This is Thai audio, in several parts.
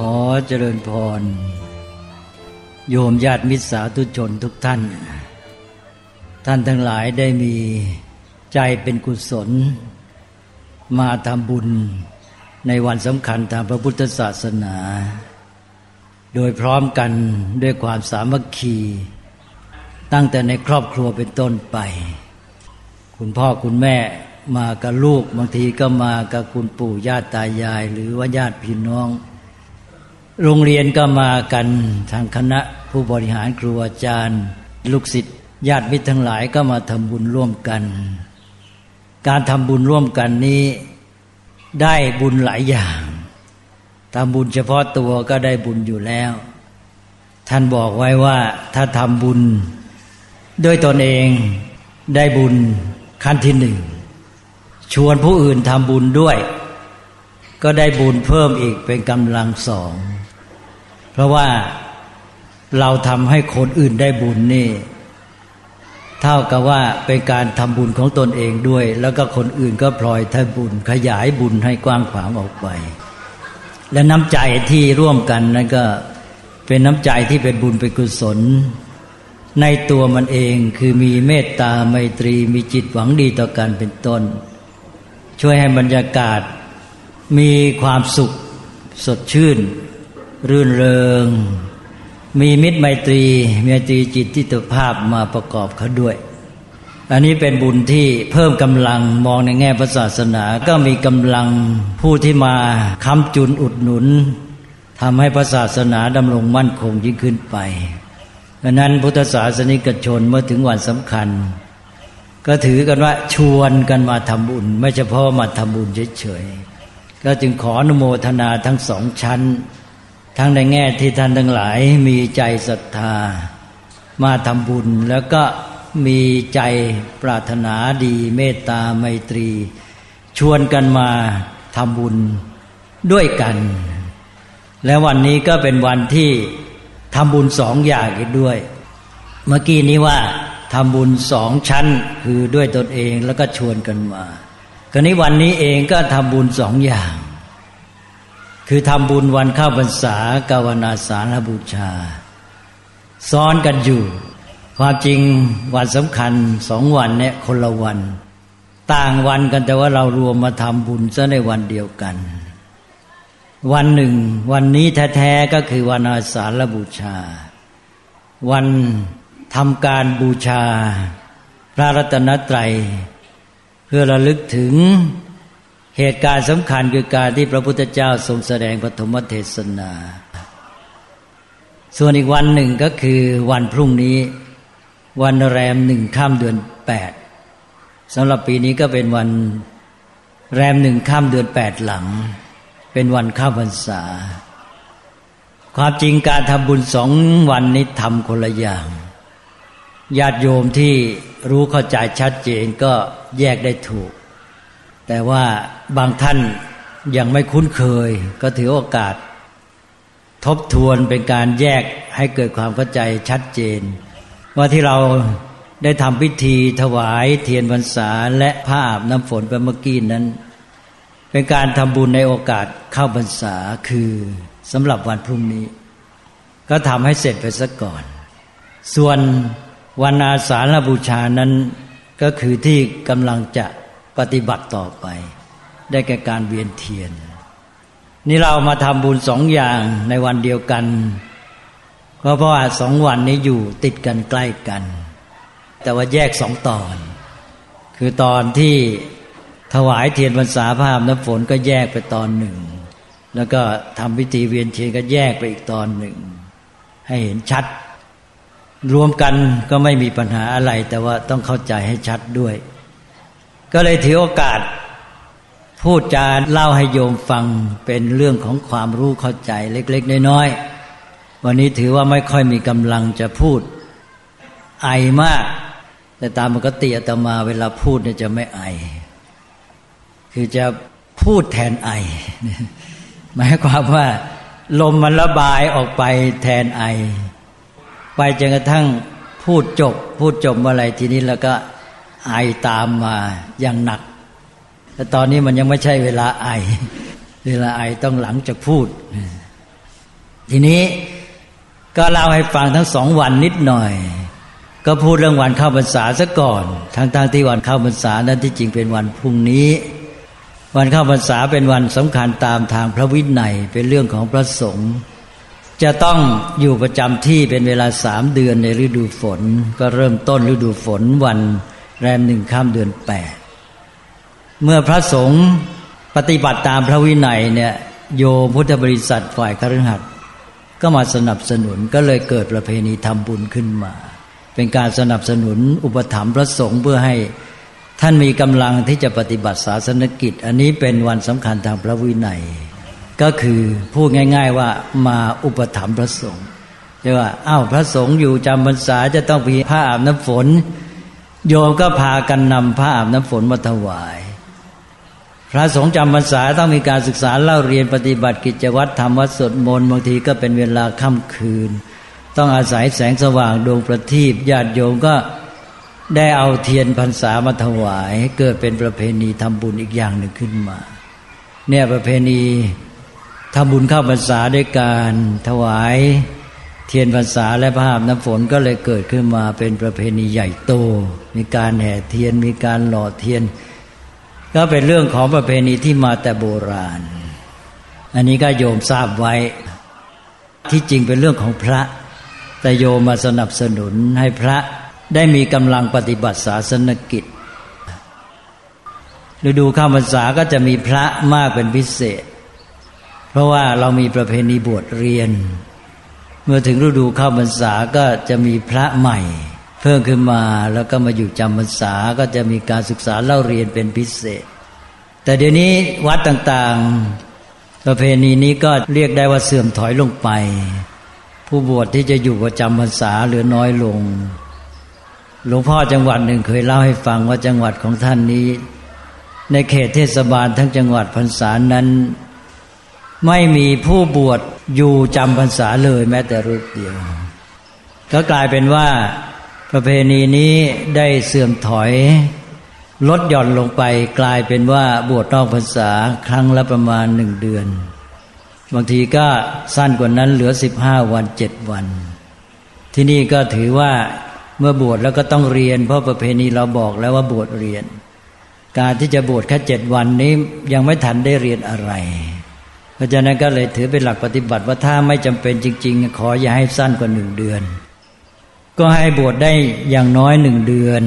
ขอเจริญพร โยมญาติมิตรสาธุชนทุกท่าน ท่านทั้งหลายได้มีใจเป็นกุศล มาทำบุญในวันสำคัญทางพระพุทธศาสนา โดยพร้อมกันด้วยความสามัคคี ตั้งแต่ในครอบครัวเป็นต้นไป คุณพ่อคุณแม่มากับลูกบางทีก็มากับคุณปู่ญาติตายาย หรือว่าญาติพี่น้อง โรงเรียนก็มากันทางคณะผู้บริหารครูอาจารย์ ลูกศิษย์ญาติมิตรทั้งหลายก็มาทำบุญร่วมกัน การทำบุญร่วมกันนี้ได้บุญหลายอย่างทำบุญเฉพาะตัวก็ได้บุญอยู่แล้ว ท่านบอกไว้ว่าถ้าทำบุญด้วยตนเองได้บุญขั้นที่หนึ่ง ชวนผู้อื่นทำบุญด้วย ก็ได้บุญเพิ่มอีกเป็นกำลังสอง เพราะว่าเราทำให้คนอื่นได้บุญนี่ เท่ากับว่าเป็นการทำบุญของตนเองด้วย แล้วก็คนอื่นก็พลอยทำบุญขยายบุญให้กว้างขวางออกไป และน้ำใจที่ร่วมกันนั่นก็เป็นน้ำใจที่เป็นบุญเป็นกุศล ในตัวมันเองคือมีเมตตาไมตรีมีจิตหวังดีต่อกันเป็นต้น ช่วยให้บรรยากาศมีความสุขสดชื่น รื่นเริง มีมิตรไมตรีมีตรีจิตทิฏภาพมาประกอบเขาด้วย อันนี้เป็นบุญที่เพิ่มกำลังมองในแง่พระศาสนา ก็มีกำลังผู้ที่มาค้ำจุนอุดหนุนทำให้พระศาสนาดำรงมั่นคงยิ่งขึ้นไปดังนั้นพุทธศาสนิกชนเมื่อถึงวันสำคัญ ก็ถือกันว่าชวนกันมาทำบุญ ไม่เฉพาะมาทำบุญเฉยๆก็จึงขออนุโมทนาทั้งสองชั้น ทั้งในแง่ที่ท่านทั้งหลายมีใจศรัทธา มาทำบุญแล้วก็มีใจปรารถนาดีเมตตาไมตรี ชวนกันมาทำบุญด้วยกัน และวันนี้ก็เป็นวันที่ทำบุญสองอย่างด้วย เมื่อกี้นี้ว่าทำบุญสองชั้นคือด้วยตนเองแล้วก็ชวนกันมา คราวนี้วันนี้เองก็ทำบุญสองอย่าง คือทำบุญวันเข้าพรรษากาวนาสารบูชา ซ้อนกันอยู่ ความจริงวันสำคัญสองวันเนี่ยคนละวัน ต่างวันกันแต่ว่าเรารวมมาทำบุญซะในวันเดียวกัน วันหนึ่ง วันนี้แท้ๆก็คือวันอาสาฬบูชา วันทำการบูชา พระรัตนตรัย เพื่อระลึกถึง เหตุการณ์สำคัญคือการที่พระพุทธเจ้าทรงแสดงปฐมเทศนา ส่วนอีกวันหนึ่งก็คือวันพรุ่งนี้ วันแรมหนึ่งข้ามเดือนแปดสำหรับปีนี้ก็เป็นวันแรมหนึ่งข้ามเดือนแปดหลัง เป็นวันข้าพรรษา ความจริงการทำบุญสองวันนี้ทำคนละอย่างญาติโยมที่รู้เข้าใจชัดเจนก็แยกได้ถูก แต่ว่าบางท่านยังไม่คุ้นเคย ก็ถือโอกาส ทบทวนเป็นการแยกให้เกิดความเข้าใจชัดเจน ว่าที่เราได้ทำพิธีถวายเทียนพรรษาและผ้าอาบน้ำฝนไปเมื่อกี้นั้น เป็นการทำบุญในโอกาสเข้าพรรษาคือสำหรับวันพรุ่งนี้ ก็ทำให้เสร็จไปซะก่อน ส่วนวันอาสาฬบูชานั้นก็คือที่กำลังจะ ปฏิบัติต่อไป ได้แก่การเวียนเทียน นี่เรามาทำบุญสองอย่างในวันเดียวกันเพราะเพราะว่าสองวันนี้อยู่ติดกันใกล้กัน แต่ว่าแยกสองตอน คือตอนที่ถวายเทียนพรรษาภาพน้ำฝนก็แยกไปตอนหนึ่ง แล้วก็ทำพิธีเวียนเทียนก็แยกไปอีกตอนหนึ่ง ให้เห็นชัด รวมกันก็ไม่มีปัญหาอะไร แต่ว่าต้องเข้าใจให้ชัดด้วย ก็เลยถือโอกาส พูดจาเล่าให้โยมฟังเป็นเรื่องของความรู้เข้าใจเล็ก ๆ น้อยๆวันนี้ถือว่าไม่ค่อยมีกำลังจะพูด ไอมาก แต่ตามปกติอาตมาเวลาพูดเนี่ยจะไม่ไอ คือจะพูดแทนไอหมายความว่าลมมันระบายออกไปแทนไอ ไปจนกระทั่งพูดจบ พูดจบเมื่อไรทีนี้แล้วก็ ไอตามมาอย่างหนัก แต่ตอนนี้มันยังไม่ใช่เวลาไอ เวลาไอต้องหลังจากพูด ทีนี้ก็เล่าให้ฟังทั้งสองวันนิดหน่อย ก็พูดเรื่องวันเข้าพรรษาซะก่อนทั้งทางที่วันเข้าพรรษานั้นที่จริงเป็นวันพรุ่งนี้ วันเข้าพรรษาเป็นวันสำคัญตามทางพระวินัยเป็นเรื่องของพระสงฆ์จะต้องอยู่ประจำที่เป็นเวลาสามเดือนในฤดูฝน ก็เริ่มต้นฤดูฝนวัน แรมหนึ่งข้ามเดือนแปดเมื่อพระสงฆ์ปฏิบัติตามพระวินัยเนี่ยโยพุทธบริษัทฝ่ายคฤหัสถ์ก็มาสนับสนุนก็เลยเกิดประเพณีทำบุญขึ้นมา เป็นการสนับสนุนอุปถัมภ์พระสงฆ์เพื่อให้ท่านมีกำลังที่จะปฏิบัติศาสนกิจ อันนี้เป็นวันสำคัญทางพระวินัย ก็คือพูดง่าย ๆว่ามาอุปถัมภ์พระสงฆ์ใช่ว่าอ้าวพระสงฆ์อยู่จำพรรษาจะต้องมีผ้าอาบน้ำฝน โยมก็พากันนำผ้าอาบน้ำฝนมาถวาย พระสงฆ์จำพรรษาต้องมีการศึกษาเล่าเรียนปฏิบัติกิจวัตรทำวัดสวดมนต์บางทีก็เป็นเวลาค่ำคืน ต้องอาศัยแสงสว่างดวงประทีปญาติโยมก็ได้เอาเทียนพรรษามาถวาย เกิดเป็นประเพณีทำบุญอีกอย่างหนึ่งขึ้นมา เนี่ยประเพณีทำบุญเข้าพรรษาด้วยการถวาย เทียนพรรษาและภาพน้ำฝนก็เลยเกิดขึ้นมาเป็นประเพณีใหญ่โต มีการแห่เทียนมีการหล่อเทียน ก็เป็นเรื่องของประเพณีที่มาแต่โบราณ อันนี้ก็โยมทราบไว้ ที่จริงเป็นเรื่องของพระ แต่โยมมาสนับสนุนให้พระได้มีกำลังปฏิบัติศาสนกิจฤดูข้าพรรษาก็จะมีพระมากเป็นพิเศษ เพราะว่าเรามีประเพณีบวชเรียน เมื่อถึงฤดูเข้าพรรษาก็จะมีพระใหม่ เพิ่มขึ้นมาแล้วก็มาอยู่จำพรรษาก็จะมีการศึกษาเล่าเรียนเป็นพิเศษ แต่เดี๋ยวนี้วัดต่างๆ ประเพณีนี้ก็เรียกได้ว่าเสื่อมถอยลงไป ผู้บวชที่จะอยู่ประจำพรรษาเหลือน้อยลง หลวงพ่อจังหวัดหนึ่งเคยเล่าให้ฟังว่าจังหวัดของท่านนี้ ในเขตเทศบาลทั้งจังหวัดพรรษานั้น ไม่มีผู้บวชอยู่จำพรรษาเลยแม้แต่รูปเดียว ก็กลายเป็นว่าประเพณีนี้ได้เสื่อมถอย ลดหย่อนลงไปกลายเป็นว่าบวชนอกภาษาครั้งละประมาณหนึ่งเดือน บางทีก็สั้นกว่านั้นเหลือสิบห้าวันเจ็ดวัน ที่นี่ก็ถือว่าเมื่อบวชแล้วก็ต้องเรียน เพราะประเพณีเราบอกแล้วว่าบวชเรียน การที่จะบวชแค่เจ็ดวันนี้ยังไม่ทันได้เรียนอะไร ราะฉะนั้นก็เลยถือเป็นหลักปฏิบัติว่าถ้าไม่จำเป็นจริง ๆ ขออย่าให้สั้นกว่าหนึ่งเดือน ก็ให้บวชได้อย่างน้อยหนึ่งเดือน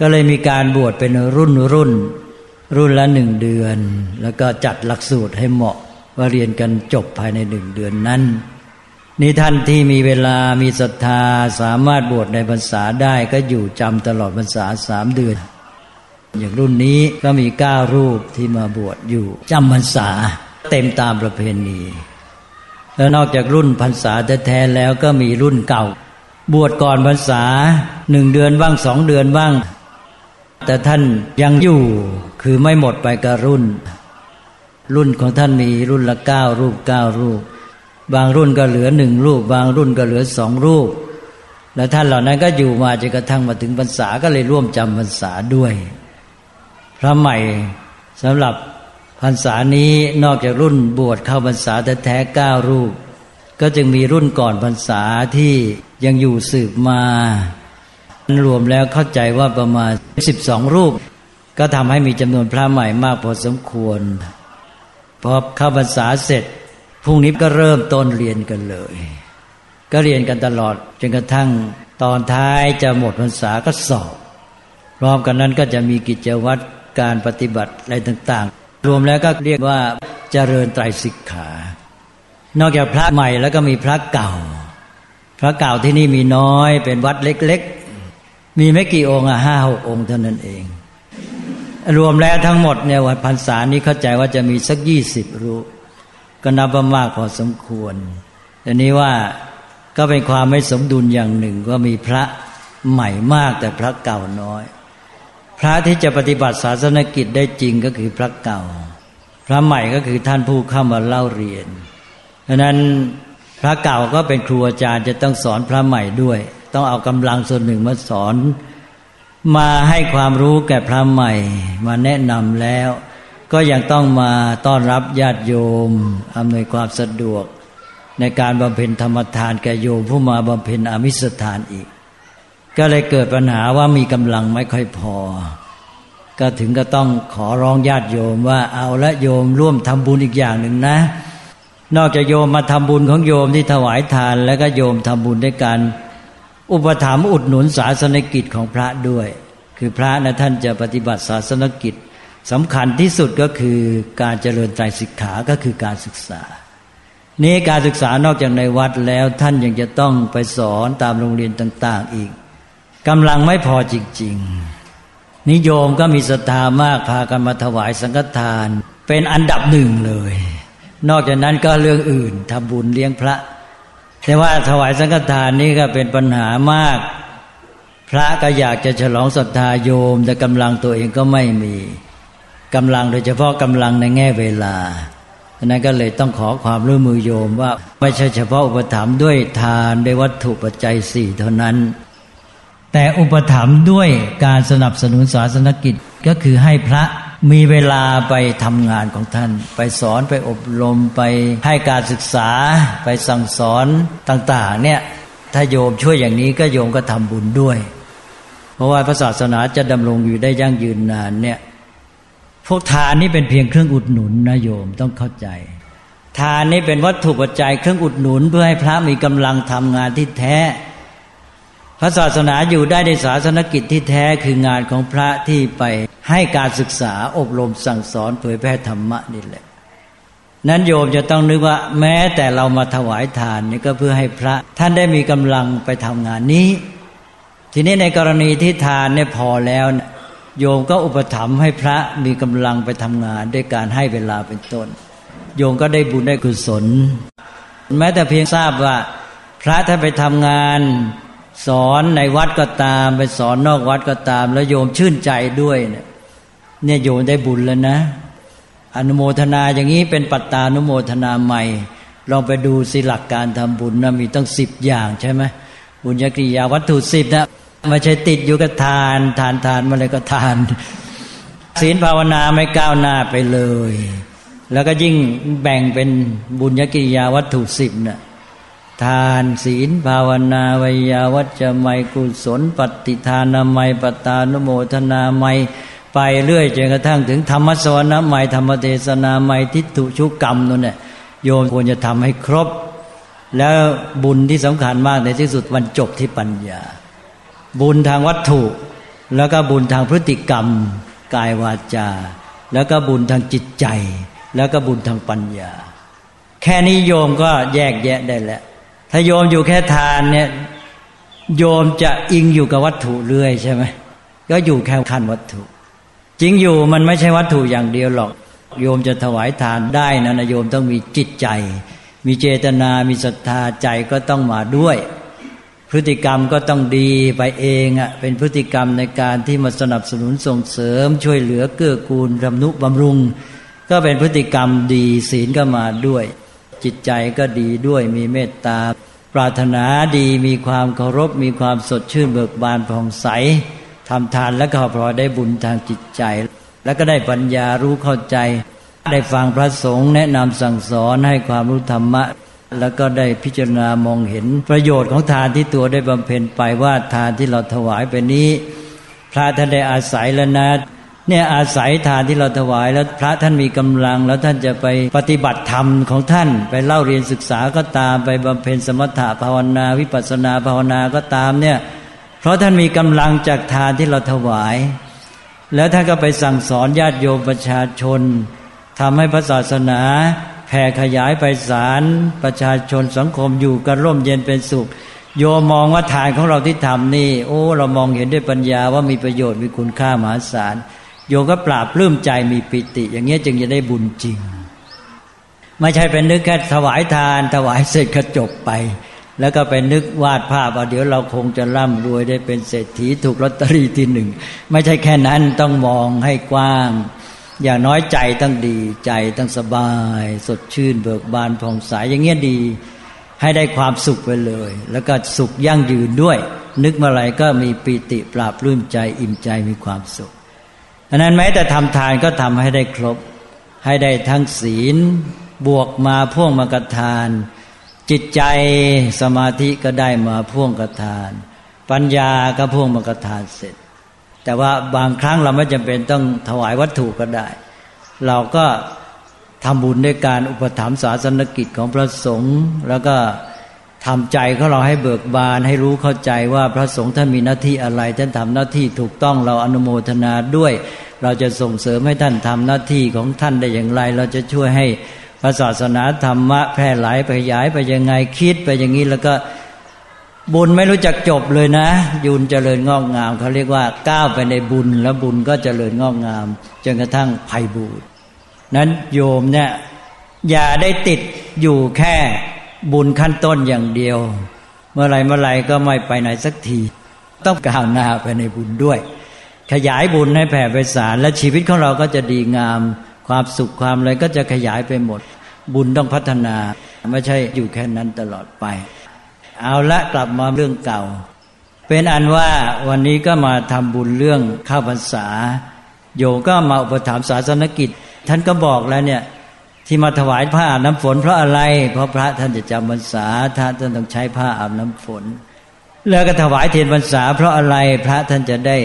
ก็เลยมีการบวชเป็นรุ่นรุ่นรุ่นละหนึ่งเดือน แล้วก็จัดหลักสูตรให้เหมาะว่าเรียนกันจบภายในหนึ่งเดือนนั้นนี่ท่านที่มีเวลามีศรัทธาสามารถบวชในภาษาได้ก็อยู่จำตลอดภาษาสามเดือน อย่างรุ่นนี้ก็มีเก้ารูปที่มาบวชอยู่จำพรรษา เต็มตามประเพณี แล้วนอกจากรุ่นพรรษาแท้ๆแล้วก็มีรุ่นเก่า บวชก่อนพรรษาหนึ่งเดือนบ้างสองเดือนบ้าง แต่ท่านยังอยู่คือไม่หมดไปกับรุ่น รุ่นของท่านมีรุ่นละเก้ารูปเก้ารูป บางรุ่นก็เหลือหนึ่งรูป บางรุ่นก็เหลือสองรูป แล้วท่านเหล่านั้นก็อยู่มาจนกระทั่งมาถึงพรรษาก็เลยร่วมจำพรรษาด้วย พระใหม่สำหรับ พรรษานี้นอกจากรุ่นบวชเข้าพรรษาแท้ๆเก้ารูป ก็จึงมีรุ่นก่อนพรรษาที่ยังอยู่สืบมารวมแล้วเข้าใจว่าประมาณสิบสองรูป ก็ทำให้มีจำนวนพระใหม่มากพอสมควรพอเข้าพรรษาเสร็จพรุ่งนี้ก็เริ่มต้นเรียนกันเลย ก็เรียนกันตลอดจนกระทั่งตอนท้ายจะหมดพรรษาก็สอบพร้อมกันนั้นก็จะมีกิจวัตรการปฏิบัติอะไรต่างๆ รวมแล้วก็เรียกว่าเจริญไตรสิกขา นอกจากพระใหม่แล้วก็มีพระเก่า พระเก่าที่นี่มีน้อยเป็นวัดเล็กๆ มีไม่กี่องค์อะห้าหกองค์เท่านั้นเอง รวมแล้วทั้งหมดเนี่ยวันพรรษานี้เข้าใจว่าจะมีสักยี่สิบรูปก็นับว่ามากพอสมควรแต่นี้ว่าก็เป็นความไม่สมดุลอย่างหนึ่งก็มีพระใหม่มากแต่พระเก่าน้อย พระที่จะปฏิบัติศาสนกิจได้จริงก็คือพระเก่า พระใหม่ก็คือท่านผู้เข้ามาเล่าเรียนดังนั้นพระเก่าก็เป็นครูอาจารย์จะต้องสอนพระใหม่ด้วย ต้องเอากำลังส่วนหนึ่งมาสอน มาให้ความรู้แก่พระใหม่ มาแนะนำแล้ว ก็ยังต้องมาต้อนรับญาติโยมอำนวยความสะดวก ในการบำเพ็ญธรรมทานแก่โยมผู้มาบำเพ็ญอมิสทานอีก ก็เลยเกิดปัญหาว่ามีกำลังไม่ค่อยพอ ก็ถึงก็ต้องขอร้องญาติโยมว่าเอาละโยมร่วมทำบุญอีกอย่างหนึ่งนะ นอกจากโยมมาทำบุญของโยมที่ถวายทาน แล้วก็โยมทำบุญด้วยการอุปถัมภ์อุดหนุนศาสนกิจของพระด้วย คือพระนะท่านจะปฏิบัติศาสนกิจสำคัญที่สุดก็คือการเจริญใจศิกขาก็คือการศึกษานี้การศึกษานอกจากในวัดแล้วท่านยังจะต้องไปสอนตามโรงเรียนต่าง ๆ อีก กำลังไม่พอจริง ๆ นิยมก็มีศรัทธามากพากันมาถวายสังฆทาน เป็นอันดับหนึ่งเลย นอกจากนั้นก็เรื่องอื่นทำบุญเลี้ยงพระ แต่ว่าถวายสังฆทานนี้ก็เป็นปัญหามาก พระก็อยากจะฉลองศรัทธาโยม แต่กำลังตัวเองก็ไม่มีกำลังโดยเฉพาะกำลังในแง่เวลาดังนั้นก็เลยต้องขอความร่วมมือโยมว่าไม่ใช่เฉพาะอุปถัมภ์ด้วยทานด้วยวัตถุปัจจัยสี่เท่านั้น แต่อุปถัมภ์ด้วยการสนับสนุนศาสนกิจก็คือให้พระมีเวลาไปทำงานของท่าน ไปสอนไปอบรมไปให้การศึกษา ไปสั่งสอนต่าง ๆ เนี่ยถ้าโยมช่วยอย่างนี้ก็โยมก็ทำบุญด้วย เพราะว่าพระศาสนาจะดำรงอยู่ได้ยั่งยืนนานเนี่ยพวกทานนี่เป็นเพียงเครื่องอุดหนุนนะโยมต้องเข้าใจ ทานนี่เป็นวัตถุปัจจัยเครื่องอุดหนุน เพื่อให้พระมีกำลังทำงานที่แท้ พระศาสนาอยู่ได้ในศาสนกิจที่แท้คืองานของพระที่ไปให้การศึกษาอบรมสั่งสอนเผยแพร่ธรรมะนี่แหละ นั้นโยมจะต้องนึกว่าแม้แต่เรามาถวายทานนี่ก็เพื่อให้พระท่านได้มีกำลังไปทำงานนี้ ทีนี้ในกรณีที่ทานเนี่ยพอแล้วโยมก็อุปถัมภ์ให้พระมีกำลังไปทำงานด้วยการให้เวลาเป็นต้น โยมก็ได้บุญได้กุศล แม้แต่เพียงทราบว่า พระถ้านไปทำงาน สอนในวัดก็ตาม ไปสอนนอกวัดก็ตาม แล้วโยมชื่นใจด้วยเนี่ยเนี่ยโยมได้บุญแล้วนะ อนุโมทนาอย่างนี้เป็นปัตตานุโมทนาใหม่ลองไปดูสิหลักการทำบุญนะมีตั้งสิบอย่างใช่ไหมบุญญกิริยาวัตถุสิบนะไม่ใช่ติดอยู่กับทาน ทานทานมาเลยก็ทาน ศีลภาวนาไม่ก้าวหน้าไปเลย แล้วก็ยิ่งแบ่งเป็นบุญญกิริยาวัตถุสิบนะ่ะ ทานศีลภาวนาวิยาวัจจะไมกุศลปฏิทานาไมปตานุโมทนาไมไปเรื่อยจนกระทั่งถึงธรรมสวนาไมธรรมเทศนาไมทิฏฐุชุกรรมนั่นแหละโยมควรจะทำให้ครบ แล้วบุญที่สำคัญมากในที่สุดวันจบที่ปัญญา บุญทางวัตถุ แล้วก็บุญทางพฤติกรรม กายวาจา แล้วก็บุญทางจิตใจ แล้วก็บุญทางปัญญา แค่นี้โยมก็แยกแยะได้แล้ว ถ้าโยมอยู่แค่ทานเนี่ย โยมจะอิงอยู่กับวัตถุเรื่อยใช่ไหมก็อยู่แค่ขั้นวัตถุ จริงอยู่มันไม่ใช่วัตถุอย่างเดียวหรอก โยมจะถวายทานได้นะนะโยมต้องมีจิตใจ มีเจตนา มีศรัทธาใจก็ต้องมาด้วย พฤติกรรมก็ต้องดีไปเองอะ่ะเป็นพฤติกรรมในการที่มาสนับสนุนส่งเสริม ช่วยเหลือเกื้อกูลรำนุบำรุง ก็เป็นพฤติกรรมดีศีลก็มาด้วย จิตใจก็ดีด้วยมีเมตตา ปรารถนาดีมีความเคารพ มีความสดชื่นเบิกบานผ่องใสทำทานแล้วก็พอได้บุญทางจิตใจ แล้วก็ได้ปัญญารู้เข้าใจ ได้ฟังพระสงฆ์แนะนำสั่งสอนให้ความรู้ธรรมะ แล้วก็ได้พิจารณามองเห็นประโยชน์ของทานที่ตัวได้บำเพ็ญไปว่าทานที่เราถวายไปนี้ พระท่านได้อาศัยแล้วนะ เนี่ยอาศัยทานที่เราถวายแล้วพระท่านมีกำลัง แล้วท่านจะไปปฏิบัติธรรมของท่าน ไปเล่าเรียนศึกษาก็ตามไปบำเพ็ญสมถะภาวนาวิปัสสนาภาวนาก็ตามเนี่ยเพราะท่านมีกำลังจากทานที่เราถวาย แล้วท่านก็ไปสั่งสอนญาติโยมประชาชนทำให้พระศาสนาแผ่ขยายไปสารประชาชนสังคมอยู่กันร่มเย็นเป็นสุข โยมมองว่าทานของเราที่ทำนี่ โอ้ เรามองเห็นด้วยปัญญาว่ามีประโยชน์มีคุณค่ามหาศาล โยมก็ปราบปลื้มใจมีปิติ อย่างเงี้ยจึงจะได้บุญจริง ไม่ใช่เป็นนึกแค่ถวายทาน ถวายเสร็จก็จบไป แล้วก็เป็นนึกวาดภาพว่าเดี๋ยวเราคงจะร่ำรวยได้เป็นเศรษฐีถูกลอตเตอรี่ที่หนึ่งไม่ใช่แค่นั้นต้องมองให้กว้าง อย่างน้อยใจต้องดีใจต้องสบาย สดชื่นเบิกบานผ่องใสอย่างเงี้ยดีให้ได้ความสุขไปเลย แล้วก็สุขยั่งยืนด้วย นึกเมื่อไรก็มีปีติปราบรื่มใจอิ่มใจมีความสุข อันนั้นแม้แต่ทำทานก็ทำให้ได้ครบ ให้ได้ทั้งศีล บวกมาพ่วงมากทาน จิตใจสมาธิก็ได้มาพ่วงกระทาน ปัญญาก็พ่วงมากระทานเสร็จ แต่ว่าบางครั้งเราไม่จำเป็นต้องถวายวัตถุก็ได้ เราก็ทำบุญด้วยการอุปถัมภ์ศาสนกิจของพระสงฆ์แล้วก็ ทำใจของเราให้เบิกบานให้รู้เข้าใจว่าพระสงฆ์ท่านมีหน้าที่อะไรท่านทำหน้าที่ถูกต้องเราอนุโมทนาด้วย เราจะส่งเสริมให้ท่านทำหน้าที่ของท่านได้อย่างไร เราจะช่วยให้พระศาสนาธรรมะแพร่หลายไปขยายไปยังไงคิดไปอย่างนี้แล้วก็บุญไม่รู้จักจบเลยนะ ยุนเจริญงอกงามเขาเรียกว่าก้าวไปในบุญแล้วบุญก็เจริญงอกงามจนกระทั่งภัยบูรนั้นโยมเนี่ยอย่าได้ติดอยู่แค่ บุญขั้นต้นอย่างเดียว เมื่อไรเมื่อไรก็ไม่ไปไหนสักที ต้องก้าวหน้าไปในบุญด้วย ขยายบุญให้แผ่ไปสารและชีวิตของเราก็จะดีงาม ความสุขความอะไรก็จะขยายไปหมด บุญต้องพัฒนา ไม่ใช่อยู่แค่นั้นตลอดไป เอาละกลับมาเรื่องเก่า เป็นอันว่าวันนี้ก็มาทำบุญเรื่องข้าวพรรษา โยก็มาอุปถัมภ์ศาสนกิจ ท่านก็บอกแล้วเนี่ย ที่มาถวายผ้าอาบน้ำฝน เพราะอะไร เพราะพระท่านจะจำพรรษาท่านต้องใช้ผ้าอาบน้ำฝน แล้วก็ถวายเทียนพรรษา เพราะอะไรพระท่านจะได้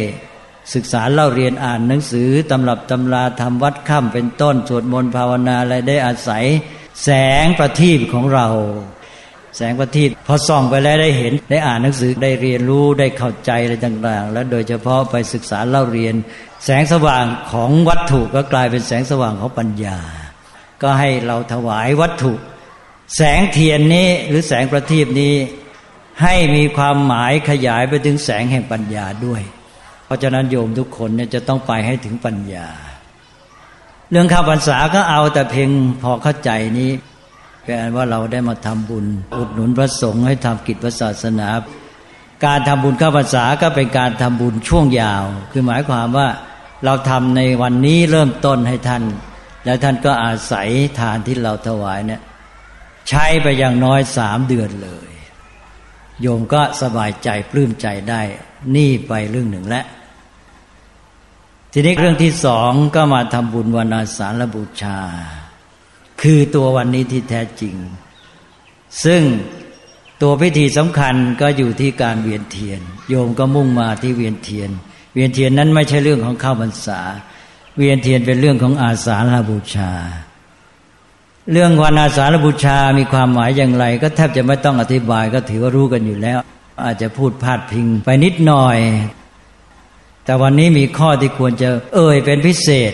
ศึกษาเล่าเรียนอ่านหนังสือตำรับตำราทำวัดค่ำเป็นต้นสวดมนต์ภาวนาอะไรได้อาศัย แสงประทีปของเรา แสงประทีปพอส่องไปแล้วได้เห็นได้อ่านหนังสือได้เรียนรู้ได้เข้าใจอะไรต่าง ๆ แล้วโดยเฉพาะไปศึกษาเล่าเรียน แสงสว่างของวัตถุก็กลายเป็นแสงสว่างของปัญญา ก็ให้เราถวายวัตถุ แสงเทียนนี้หรือแสงประทีปนี้ ให้มีความหมายขยายไปถึงแสงแห่งปัญญาด้วย เพราะฉะนั้นโยมทุกคนเนี่ยจะต้องไปให้ถึงปัญญา เรื่องข้าวพรรษาก็เอาแต่เพียงพอเข้าใจนี้แปลว่าเราได้มาทำบุญ อุดหนุนพระสงฆ์ให้ทำกิจศาสนา การทำบุญข้าวพรรษาก็เป็นการทำบุญช่วงยาว คือหมายความว่าเราทำในวันนี้เริ่มต้นให้ท่าน แล้วท่านก็อาศัยทานที่เราถวายเนี่ย ใช้ไปอย่างน้อยสามเดือนเลย โยมก็สบายใจปลื้มใจได้ นี่ไปเรื่องหนึ่งแล้วทีนี้เรื่องที่สองก็มาทำบุญวันอาสาฬบูชา คือตัววันนี้ที่แท้จริง ซึ่งตัวพิธีสำคัญก็อยู่ที่การเวียนเทียน โยมก็มุ่งมาที่เวียนเทียน เวียนเทียนนั้นไม่ใช่เรื่องของข้าวพรรษา เวียนเทียนเป็นเรื่องของอาสาฬบูชา เรื่องวันอาสาฬบูชามีความหมายอย่างไร ก็แทบจะไม่ต้องอธิบายก็ถือว่ารู้กันอยู่แล้ว อาจจะพูดพาดพิงไปนิดหน่อย แต่วันนี้มีข้อที่ควรจะเอ่ยเป็นพิเศษ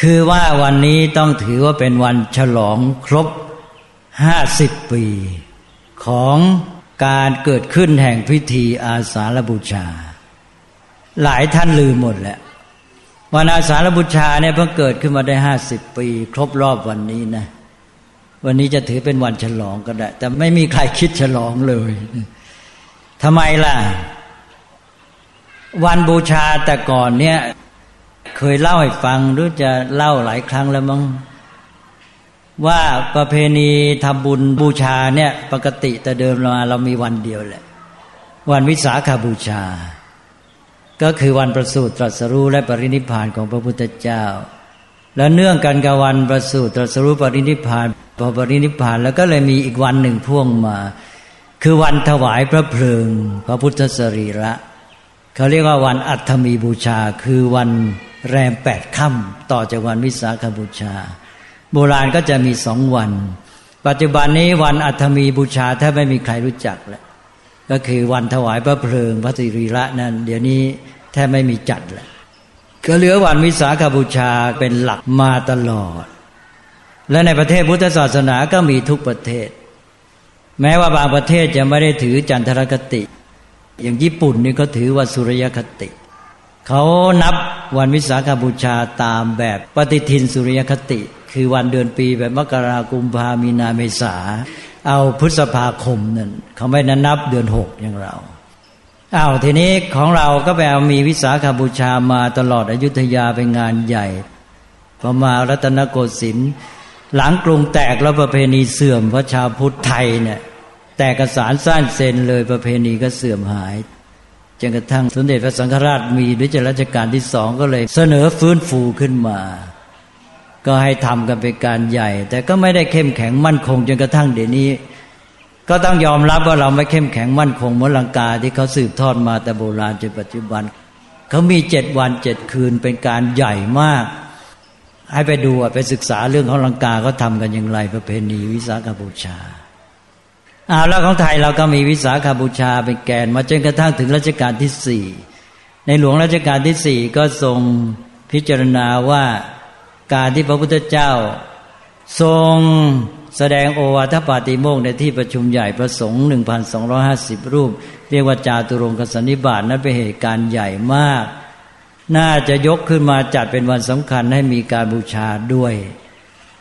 คือว่าวันนี้ต้องถือว่าเป็นวันฉลองครบห้าสิบปี ของการเกิดขึ้นแห่งพิธีอาสาฬบูชา หลายท่านลืมหมดแหละ วันอาสาฬบูชาเนี่ยเพิ่งเกิดขึ้นมาได้ห้าสิบปี ครบรอบวันนี้นะ วันนี้จะถือเป็นวันฉลองก็ได้ แต่ไม่มีใครคิดฉลองเลยทำไมล่ะ วันบูชาแต่ก่อนเนี่ย เคยเล่าให้ฟังหรือจะเล่าหลายครั้งแล้วมั้งว่าประเพณีทำบุญบูชาเนี่ย ปกติแต่เดิมมาเรามีวันเดียวแหละ วันวิสาขาบูชา ก็คือวันประสูติตรัสรู้และปรินิพานของพระพุทธเจ้า และเนื่องกันกับวันประสูติตรัสรู้ปรินิพานพอปรินิพานแล้วก็เลยมีอีกวันหนึ่งพ่วงมา คือวันถวายพระเพลิง พระพุทธสรีระเขาเรียกว่าวันอัฐมีบูชา คือวันแรมแปดค่ำต่อจากวันวิสาขบูชา โบราณก็จะมีสองวัน ปัจจุบันนี้วันอัฐมีบูชาแทบไม่มีใครรู้จักแล้ว ก็คือวันถวายพระเพลิงพระสิริระนั้น เดี๋ยวนี้แทบไม่มีจัดแล้วก็เหลือวันวิสาขบูชาเป็นหลักมาตลอด และในประเทศพุทธศาสนาก็มีทุกประเทศ แม้ว่าบางประเทศจะไม่ได้ถือจันทรคติ อย่างญี่ปุ่นนี่เขาถือว่าสุริยคติ เขานับวันวิสาขบูชาตามแบบปฏิทินสุริยคติ คือวันเดือนปีแบบมกราคมพามีนาเมษา เอาพฤษภาคมนั่นเขาไม่นันนับเดือนหกอย่างเราอา้าวทีนี้ของเราก็ไปเอามีวิสาขาบูชามาตลอดอยุธยาเป็นงานใหญ่พอมารัตนโกสินทร์หลังกรุงแตกแล้วประเพณีเสื่อมพระชาวพุทธไทยเนี่ยแตกกระสารสั้นเซนเลยประเพณีก็เสื่อมหายจนกระทั่งสมเด็จพระสังฆราชมีด้วยจรัชกาลที่สองก็เลยเสนอฟื้นฟูขึ้นมา ก็ให้ทำกันเป็นการใหญ่ แต่ก็ไม่ได้เข้มแข็งมั่นคงจนกระทั่งเดี๋ยวนี้ ก็ต้องยอมรับว่าเราไม่เข้มแข็งมั่นคงเหมือนลังกาที่เขาสืบทอดมาแต่โบราณจนปัจจุบันเขามีเจ็ดวันเจ็ดคืนเป็นการใหญ่มาก ให้ไปดูไปศึกษาเรื่องของลังกาเขาทากันอย่างไรประเพณีวิสาขบูชาอาแล้วของไทยเราก็มีวิสาขาบูชาเป็นแกน มาจนกระทั่งถึงรัชกาลที่สี่ในหลวงรัชกาลที่สี่ก็ทรงพิจารณาว่า การที่พระพุทธเจ้า ทรงแสดงโอวาทปาติโมกในที่ประชุมใหญ่ประสงค์หนึ่งพันสองห้าสิบรูป เรียกว่าจาตุรงกสันนิบาตนั้นเป็นเหตุการณ์ใหญ่มาก น่าจะยกขึ้นมาจัดเป็นวันสำคัญให้มีการบูชาด้วย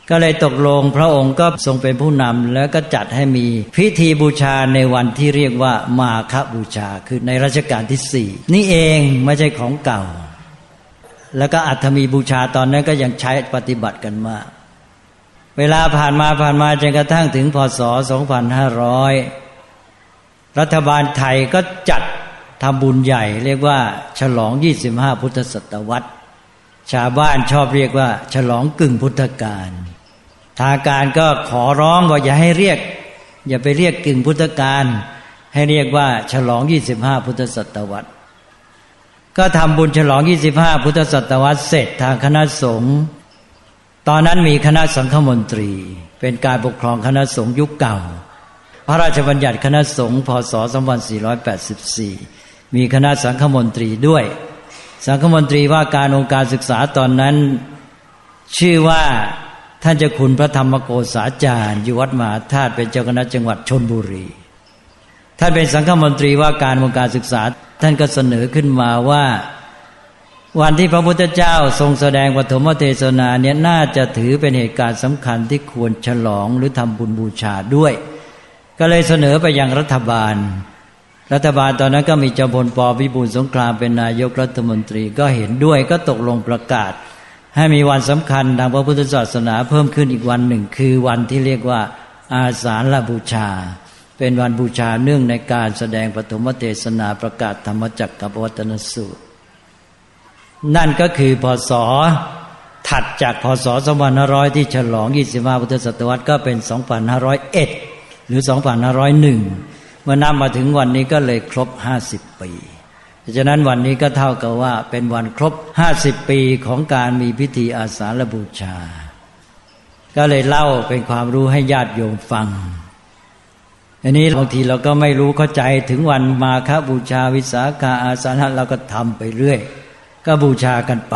ก็เลยตกลงพระองค์ก็ทรงเป็นผู้นำแล้วก็จัดให้มีพิธีบูชาในวันที่เรียกว่ามาคบูชาคือในรัชกาลที่สี่นี่เองไม่ใช่ของเก่า แล้วก็อัตมีบูชาตอนนั้นก็ยังใช้ปฏิบัติกันมาก เวลาผ่านมาผ่านมาจนกระทั่งถึงพศ 2500 รัฐบาลไทยก็จัดทำบุญใหญ่ เรียกว่า ฉลอง 25 พุทธศตวรรษ ชาวบ้านชอบเรียกว่า ฉลองกึ่งพุทธกาลทางการก็ขอร้องว่าอย่าให้เรียก อย่าไปเรียกกึ่งพุทธกาลให้เรียกว่า ฉลองยี่สิบห้าพุทธศตวรรษ ก็ทำบุญฉลองยี่สิบห้าพุทธศตวรรษเสร็จทางคณะสงฆ์ตอนนั้นมีคณะสังฆมนตรี เป็นการปกครองคณะสงฆ์ยุคเก่า พระราชบัญญัติคณะสงฆ์พศ 2484 มีคณะสังฆมนตรีด้วย สังฆมนตรีว่าการองค์การศึกษาตอนนั้น ชื่อว่าท่านเจ้าคุณพระธรรมโกษาจารย์อยู่วัดมหาธาตุเป็นเจ้าคณะจังหวัดชนบุรี ท่านเป็นสังฆมนตรีว่าการวงการศึกษา ท่านก็เสนอขึ้นมาว่า วันที่พระพุทธเจ้าทรงแสดงปฐมเทศนาเนี่ยน่าจะถือเป็นเหตุการณ์สำคัญที่ควรฉลองหรือทำบุญบูชาด้วย ก็เลยเสนอไปยังรัฐบาล รัฐบาลตอนนั้นก็มีจอมพลปพิบูลสงครามเป็นนายกรัฐมนตรีก็เห็นด้วยก็ตกลงประกาศ ให้มีวันสำคัญทางพระพุทธศาสนาเพิ่มขึ้นอีกวันหนึ่ง คือวันที่เรียกว่าอาสาฬบูชา เป็นวันบูชาเนื่องในการแสดงปฐมเทศนาประกาศธรรมจักรกับวัตนสูตร นั่นก็คือพศถัดจากพศ2500 ที่ฉลอง 25 พุทธศตวรรษก็เป็น 2501 หรือ 2501 เมื่อนำมาถึงวันนี้ก็เลยครบ 50 ปีฉะนั้นวันนี้ก็เท่ากับว่าเป็นวันครบห้าสิบปีของการมีพิธีอาสาฬบูชา ก็เลยเล่าเป็นความรู้ให้ญาติโยมฟัง อันนี้บางทีเราก็ไม่รู้เข้าใจถึงวันมาคบูชาวิสาขาอาสาฬเราก็ทำไปเรื่อย ก็บูชากันไป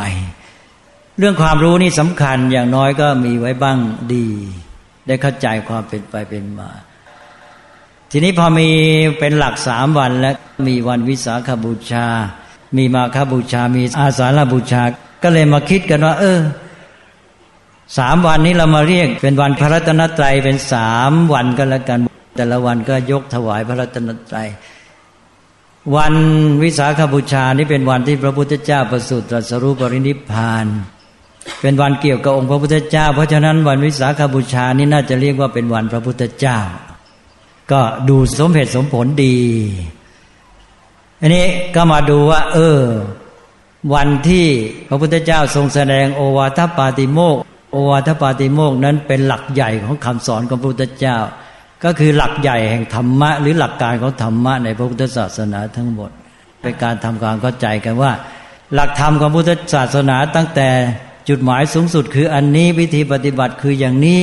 เรื่องความรู้นี่สำคัญอย่างน้อยก็มีไว้บ้างดี ได้เข้าใจความเป็นไปเป็นมา ทีนี้พอมีเป็นหลักสามวันแล้วมีวันวิสาขบูชา มีมาคบูชามีอาสาฬบูชา ก็เลยมาคิดกันว่า เออสามวันนี้เรามาเรียกเป็นวันพระรัตนตรัยเป็นสามวันก็แล้วกัน แต่ละวันก็ยกถวายพระรัตนตรัยวันวิสาขบูชานี่เป็นวันที่พระพุทธเจ้าประสูติตรัสรู้ปรินิพพาน เป็นวันเกี่ยวกับองค์พระพุทธเจ้า เพราะฉะนั้นวันวิสาขบูชานี่น่าจะเรียกว่าเป็นวันพระพุทธเจ้า ก็ดูสมเหตุสมผลดี อันนี้ก็มาดูว่า เออ วันที่พระพุทธเจ้าทรงแสดงโอวาทปาติโมกโอวาทปาติโมกนั้นเป็นหลักใหญ่ของคำสอนของพระพุทธเจ้า ก็คือหลักใหญ่แห่งธรรมะ หรือหลักการของธรรมะในพระพุทธศาสนาทั้งหมด เป็นการทำความเข้าใจกันว่า หลักธรรมของพุทธศาสนาตั้งแต่จุดหมายสูงสุด คืออันนี้วิธีปฏิบัติคืออย่างนี้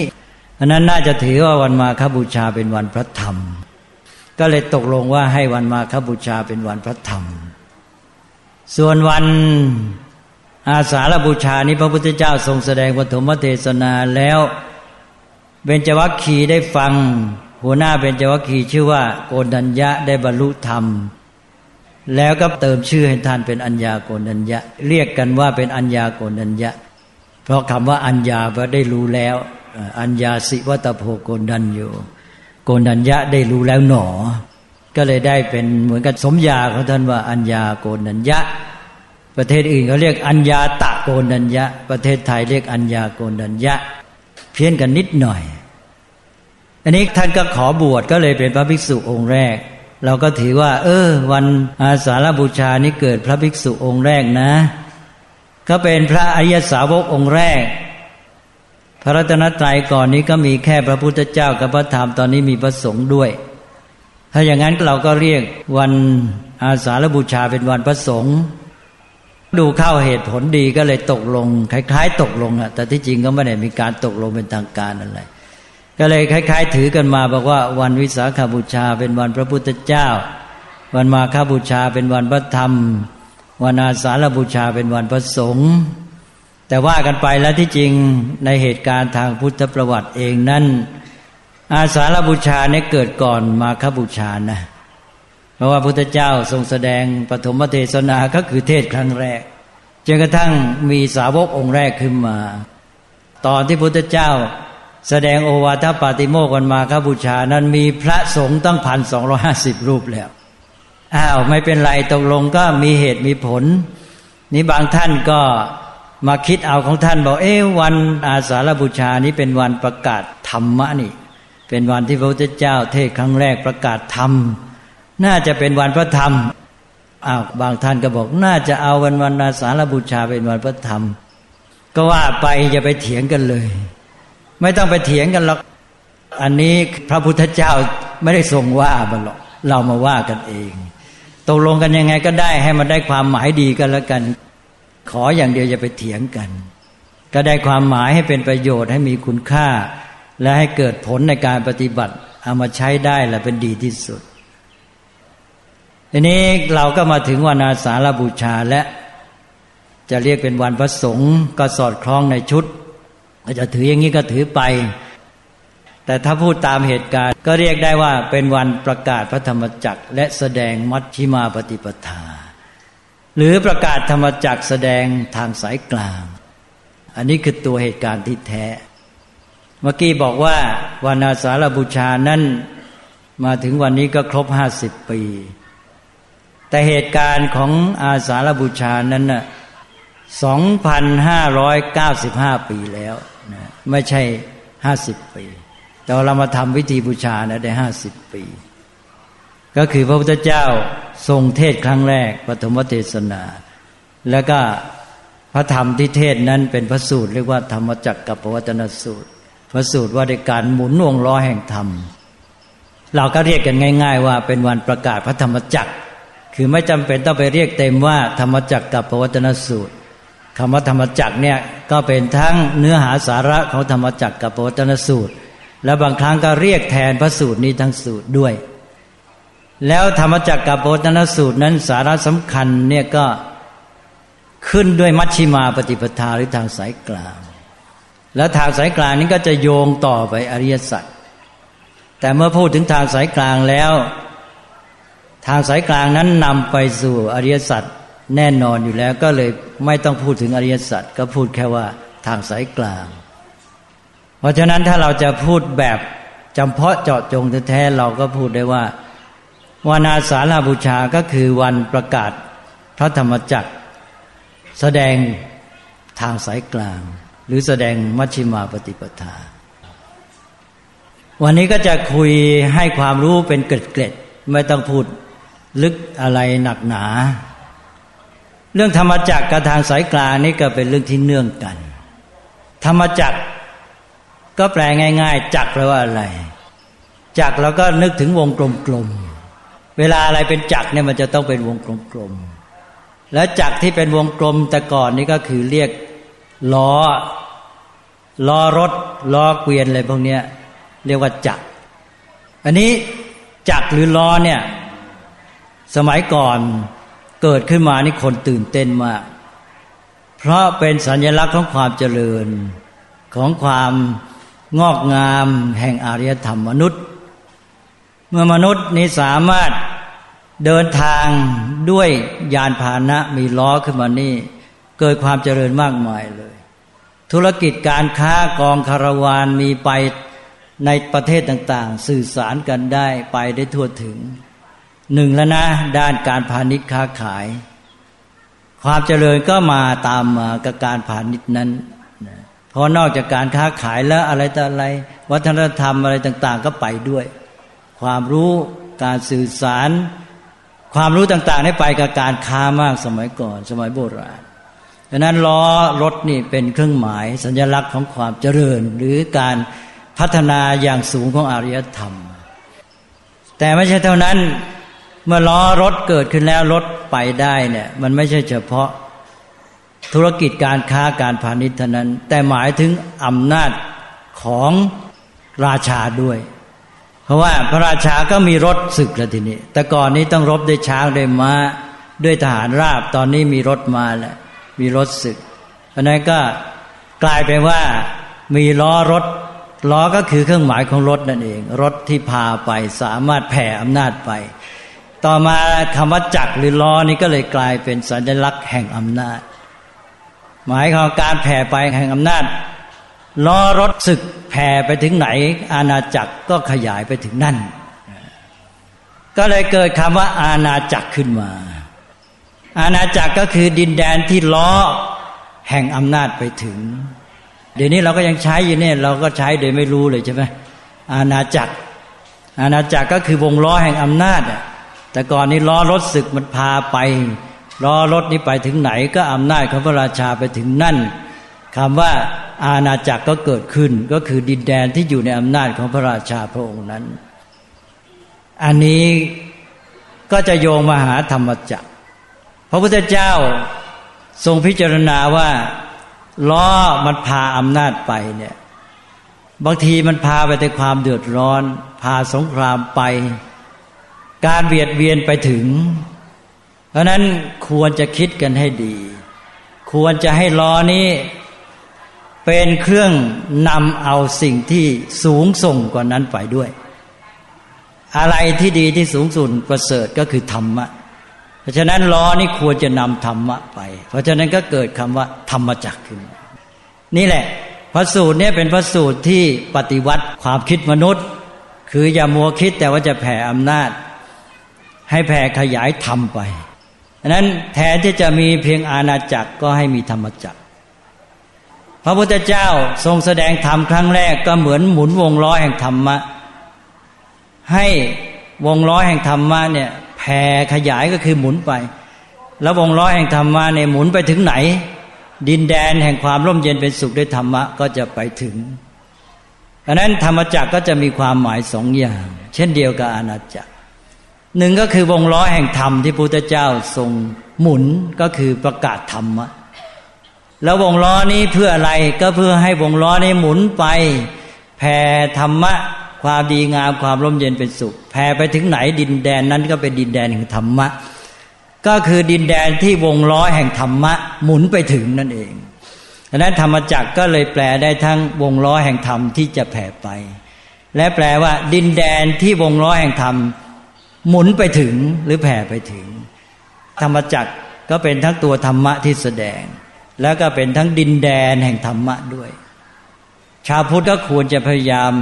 อันนั้นน่าจะถือว่าวันมาคบูชาเป็นวันพระธรรม ก็เลยตกลงว่าให้วันมาคบูชาเป็นวันพระธรรม ส่วนวันอาสาฬบูชานี้พระพุทธเจ้าทรงแสดงปฐมเทศนาแล้วเบญจวัคคีได้ฟัง หัวหน้าเบญจวัคคีชื่อว่าโกนัญญะได้บรรลุธรรม แล้วก็เติมชื่อให้ท่านเป็นอัญญาโกนัญญะ เรียกกันว่าเป็นอัญญาโกนัญญะ เพราะคำว่าอัญญาแปลได้รู้แล้ว อัญญาสิวัตโพโกนันอยู่โกนัญญะได้รู้แล้วหนอ ก็เลยได้เป็นเหมือนกับสมญาของท่านว่าอัญญาโกนัญญะ ประเทศอื่นเขาเรียกอัญญาตะโกนัญญะ ประเทศไทยเรียกอัญญาโกนัญญะ เพี้ยนกันนิดหน่อย อันนี้ท่านก็ขอบวชก็เลยเป็นพระภิกษุองค์แรก เราก็ถือว่า เออ วันอาสาฬบูชานี้เกิดพระภิกษุองค์แรกนะ ก็เป็นพระอริยสาวกองค์แรก พระรัตนตรัยก่อนนี้ก็มีแค่พระพุทธเจ้ากับพระธรรมตอนนี้มีพระสงฆ์ด้วย ถ้าอย่างนั้นเราก็เรียกวันอาสาฬบูชาเป็นวันพระสงฆ์ดูเข้าเหตุผลดีก็เลยตกลง คล้าย ๆ ตกลงอะแต่ที่จริงก็ไม่ได้มีการตกลงเป็นทางการอะไร ก็เลยคล้าย ๆ ถือกันมาบอกว่าวันวิสาขาบูชาเป็นวันพระพุทธเจ้า วันมาฆบูชาเป็นวันพระธรรม วันอาสาฬบูชาเป็นวันพระสงฆ์แต่ว่ากันไปแล้วที่จริงในเหตุการณ์ทางพุทธประวัติเองนั้น อาสาฬบูชาเนี่ยเกิดก่อนมาฆบูชานะ เพราะว่าพุทธเจ้าทรงแสดงปฐมเทศนาก็คือเทศครั้งแรกจนกระทั่งมีสาวกองค์แรกขึ้นมา ตอนที่พุทธเจ้า แสดงโอวาทปาติโมกันมาครับูชานั้นมีพระสงฆ์ตั้งพันสองร้อยห้าสิบรูปแล้วอ้าวไม่เป็นไรตกลงก็มีเหตุมีผล นี่บางท่านก็มาคิดเอาของท่านบอกเอ๊วันอาสาฬบูชานี้เป็นวันประกาศธรรมะนี่ เป็นวันที่พระพุทธเจ้าเทศครั้งแรกประกาศธรรม น่าจะเป็นวันพระธรรมอ้าวบางท่านก็บอกน่าจะเอาวันวันอาสาฬบูชาเป็นวันพระธรรม ก็ว่าไปอย่าไปเถียงกันเลย ไม่ต้องไปเถียงกันหรอกอันนี้พระพุทธเจ้าไม่ได้ทรงว่าบันหรอกเรามาว่ากันเอง ตกลงกันยังไงก็ได้ให้มันได้ความหมายดีกันแล้วกัน ขออย่างเดียวอย่าไปเถียงกัน ก็ได้ความหมายให้เป็นประโยชน์ให้มีคุณค่า และให้เกิดผลในการปฏิบัติเอามาใช้ได้และเป็นดีที่สุดทีนี้เราก็มาถึงวันอาสาฬบูชาและ จะเรียกเป็นวันพระสงฆ์ก็สอดคล้องในชุด จะถืออย่างนี้ก็ถือไป แต่ถ้าพูดตามเหตุการณ์ ก็เรียกได้ว่าเป็นวันประกาศพระธรรมจักร และแสดงมัชชิมาปฏิปทา หรือประกาศธรรมจักรแสดงทางสายกลาง อันนี้คือตัวเหตุการณ์ที่แท้ เมื่อกี้บอกว่าวันอาสาฬบูชานั้นมาถึงวันนี้ก็ครบห้าสิบปี แต่เหตุการณ์ของอาสาฬบูชานั้นน่ะ2,595ปีแล้ว นะไม่ใช่50ปี แต่เรามาทำวิธีบูชานะได้50ปี ก็คือพระพุทธเจ้าทรงเทศครั้งแรกปฐมเทศนา แล้วก็พระธรรมที่เทศนั้นเป็นพระสูตรเรียกว่าธรรมจักรกับปวัตนสูตร พระสูตรว่าในการหมุนวงล้อแห่งธรรม เราก็เรียกกันง่าย ๆ ว่าเป็นวันประกาศพระธรรมจักรคือไม่จำเป็นต้องไปเรียกเต็มว่าธรรมจักรกับปวัตนสูตร คำว่าธรรมจักเนี่ยก็เป็นทั้งเนื้อหาสาระของธรรมจักกับปวัตนสูตร และบางครั้งก็เรียกแทนพระสูตรนี้ทั้งสูตรด้วย แล้วธรรมจักกับปวัตนสูตรนั้นสาระสำคัญเนี่ยก็ขึ้นด้วยมัชชิมาปฏิปทาหรือทางสายกลาง แล้วทางสายกลางนี้ก็จะโยงต่อไปอริยสัจแต่เมื่อพูดถึงทางสายกลางแล้ว ทางสายกลางนั้นนำไปสู่อริยสัจ แน่นอนอยู่แล้วก็เลยไม่ต้องพูดถึงอริยสัจก็พูดแค่ว่าทางสายกลาง เพราะฉะนั้นถ้าเราจะพูดแบบจำเพาะเจาะจงแท้ๆเราก็พูดได้ว่าวันาสาฬบูชาก็คือวันประกาศพระธรรมจักร แสดงทางสายกลาง หรือแสดงมัชฌิมาปฏิปทา วันนี้ก็จะคุยให้ความรู้เป็นเกล็ดๆไม่ต้องพูดลึกอะไรหนักหนา เรื่องธรรมจักรกับทางสายกลางนี่ก็เป็นเรื่องที่เนื่องกัน ธรรมจักรก็แปลง่าย ๆ จักรแปลว่าอะไร จักรเราก็นึกถึงวงกลมๆเวลาอะไรเป็นจักรเนี่ยมันจะต้องเป็นวงกลมๆแล้วจักรที่เป็นวงกลมแต่ก่อนนี่ก็คือเรียกล้อล้อรถล้อเกวียนอะไรพวกนี้เรียกว่าจักร อันนี้จักรหรือล้อเนี่ย สมัยก่อน เกิดขึ้นมานี่คนตื่นเต้นมาก เพราะเป็นสัญลักษณ์ของความเจริญของความงอกงามแห่งอารยธรรมมนุษย์ เมื่อมนุษย์นี้สามารถเดินทางด้วยยานพาหนะมีล้อขึ้นมานี่ เกิดความเจริญมากมายเลย ธุรกิจการค้ากองคาราวานมีไปในประเทศต่าง ๆ สื่อสารกันได้ไปได้ทั่วถึง หนึ่งแล้วนะ ด้านการพาณิชย์ค้าขาย ความเจริญก็มาตามมากับการพาณิชย์นั้นเพราะนอกจากการค้าขายแล้วอะไรต่ออะไร วัฒนธรรมอะไรต่าง ๆ ก็ไปด้วย ความรู้การสื่อสาร ความรู้ต่างๆได้ไปกับการค้ามากสมัยก่อน สมัยโบราณดังนั้นล้อรถนี่เป็นเครื่องหมาย สัญลักษณ์ของความเจริญ หรือการพัฒนาอย่างสูงของอารยธรรม แต่ไม่ใช่เท่านั้น มื่อล้อรถเกิดขึ้นแล้วรถไปได้เนี่ย มันไม่ใช่เฉพาะธุรกิจการค้าการพาณิชย์เท่านั้น แต่หมายถึงอำนาจของราชาด้วย เพราะว่าพระราชาก็มีรถศึกแล้วทีนี้ แต่ก่อนนี้ต้องรบด้วยช้างด้วยม้าด้วยทหารราบตอนนี้มีรถมาแล้วมีรถศึก เพราะนั้นก็กลายเป็นว่ามีล้อรถล้อก็คือเครื่องหมายของรถนั่นเอง รถที่พาไปสามารถแผ่อำนาจไป ต่อมาคำว่าจักรหรือล้อนี้ก็เลยกลายเป็นสัญลักษณ์แห่งอำนาจ หมายของการแผ่ไปแห่งอำนาจล้อรถศึกแผ่ไปถึงไหน อาณาจักรก็ขยายไปถึงนั่น ก็เลยเกิดคำว่า อาณาจักรขึ้นมา อาณาจักรก็คือดินแดนที่ล้อแห่งอำนาจไปถึง เดี๋ยวนี้เราก็ยังใช้อยู่เนี่ยเราก็ใช้โดยไม่รู้เลยใช่ไหมอาณาจักร อาณาจักรก็คือวงล้อแห่งอำนาจ แต่ก่อนนี้ล้อรถศึกมันพาไปล้อรถนี้ไปถึงไหนก็อำนาจของพระราชาไปถึงนั่นคำว่าอาณาจักรก็เกิดขึ้นก็คือดินแดนที่อยู่ในอำนาจของพระราชาพระองค์นั้น อันนี้ก็จะโยงมาหาธรรมจักร พระพุทธเจ้าทรงพิจารณาว่าล้อมันพาอำนาจไปเนี่ยบางทีมันพาไปแต่ความเดือดร้อน พาสงครามไป การเบียดเบียนไปถึง เพราะนั้นควรจะคิดกันให้ดี ควรจะให้ล้อนี้เป็นเครื่องนำเอาสิ่งที่สูงส่งกว่านั้นไปด้วย อะไรที่ดีที่สูงสุดประเสริฐก็คือธรรมะ เพราะฉะนั้นล้อนี่ควรจะนำธรรมะไป เพราะฉะนั้นก็เกิดคำว่า ธรรมจักขึ้น นี่แหละพระสูตรนี้เป็นพระสูตรที่ปฏิวัติความคิดมนุษย์ คืออย่ามัวคิดแต่ว่าจะแผ่อำนาจ ให้แผ่ขยายธรรมไปดังนั้นแทนที่จะมีเพียงอาณาจักรก็ให้มีธรรมจักร พระพุทธเจ้าทรงแสดงธรรมครั้งแรกก็เหมือนหมุนวงล้อแห่งธรรมะ ให้วงล้อแห่งธรรมะเนี่ยแผ่ขยายก็คือหมุนไป แล้ววงล้อแห่งธรรมะเนี่ยหมุนไปถึงไหน ดินแดนแห่งความร่มเย็นเป็นสุขด้วยธรรมะก็จะไปถึงดังนั้นธรรมจักรก็จะมีความหมายสองอย่าง เช่นเดียวกับอาณาจักร หนึ่งก็คือวงล้อแห่งธรรมที่พระพุทธเจ้าทรงหมุนก็คือประกาศธรรมะแล้ววงล้อนี้เพื่ออะไรก็เพื่อให้วงล้อนี้หมุนไปแผ่ธรรมะ ความดีงามความร่มเย็นเป็นสุขแผ่ไปถึงไหนดินแดนนั้นก็เป็นดินแดนแห่งธรรมะ ก็คือดินแดนที่วงล้อแห่งธรรมะ หมุนไปถึงนั่นเองดังนั้นธรรมจักรก็เลยแปลได้ทั้งวงล้อแห่งธรรมที่จะแผ่ไป และแปลว่า ดินแดนที่วงล้อแห่งธรรม หมุนไปถึงหรือแผ่ไปถึง ธรรมจักรก็เป็นทั้งตัวธรรมะที่แสดง แล้วก็เป็นทั้งดินแดนแห่งธรรมะด้วย ชาวพุทธก็ควรจะพยายาม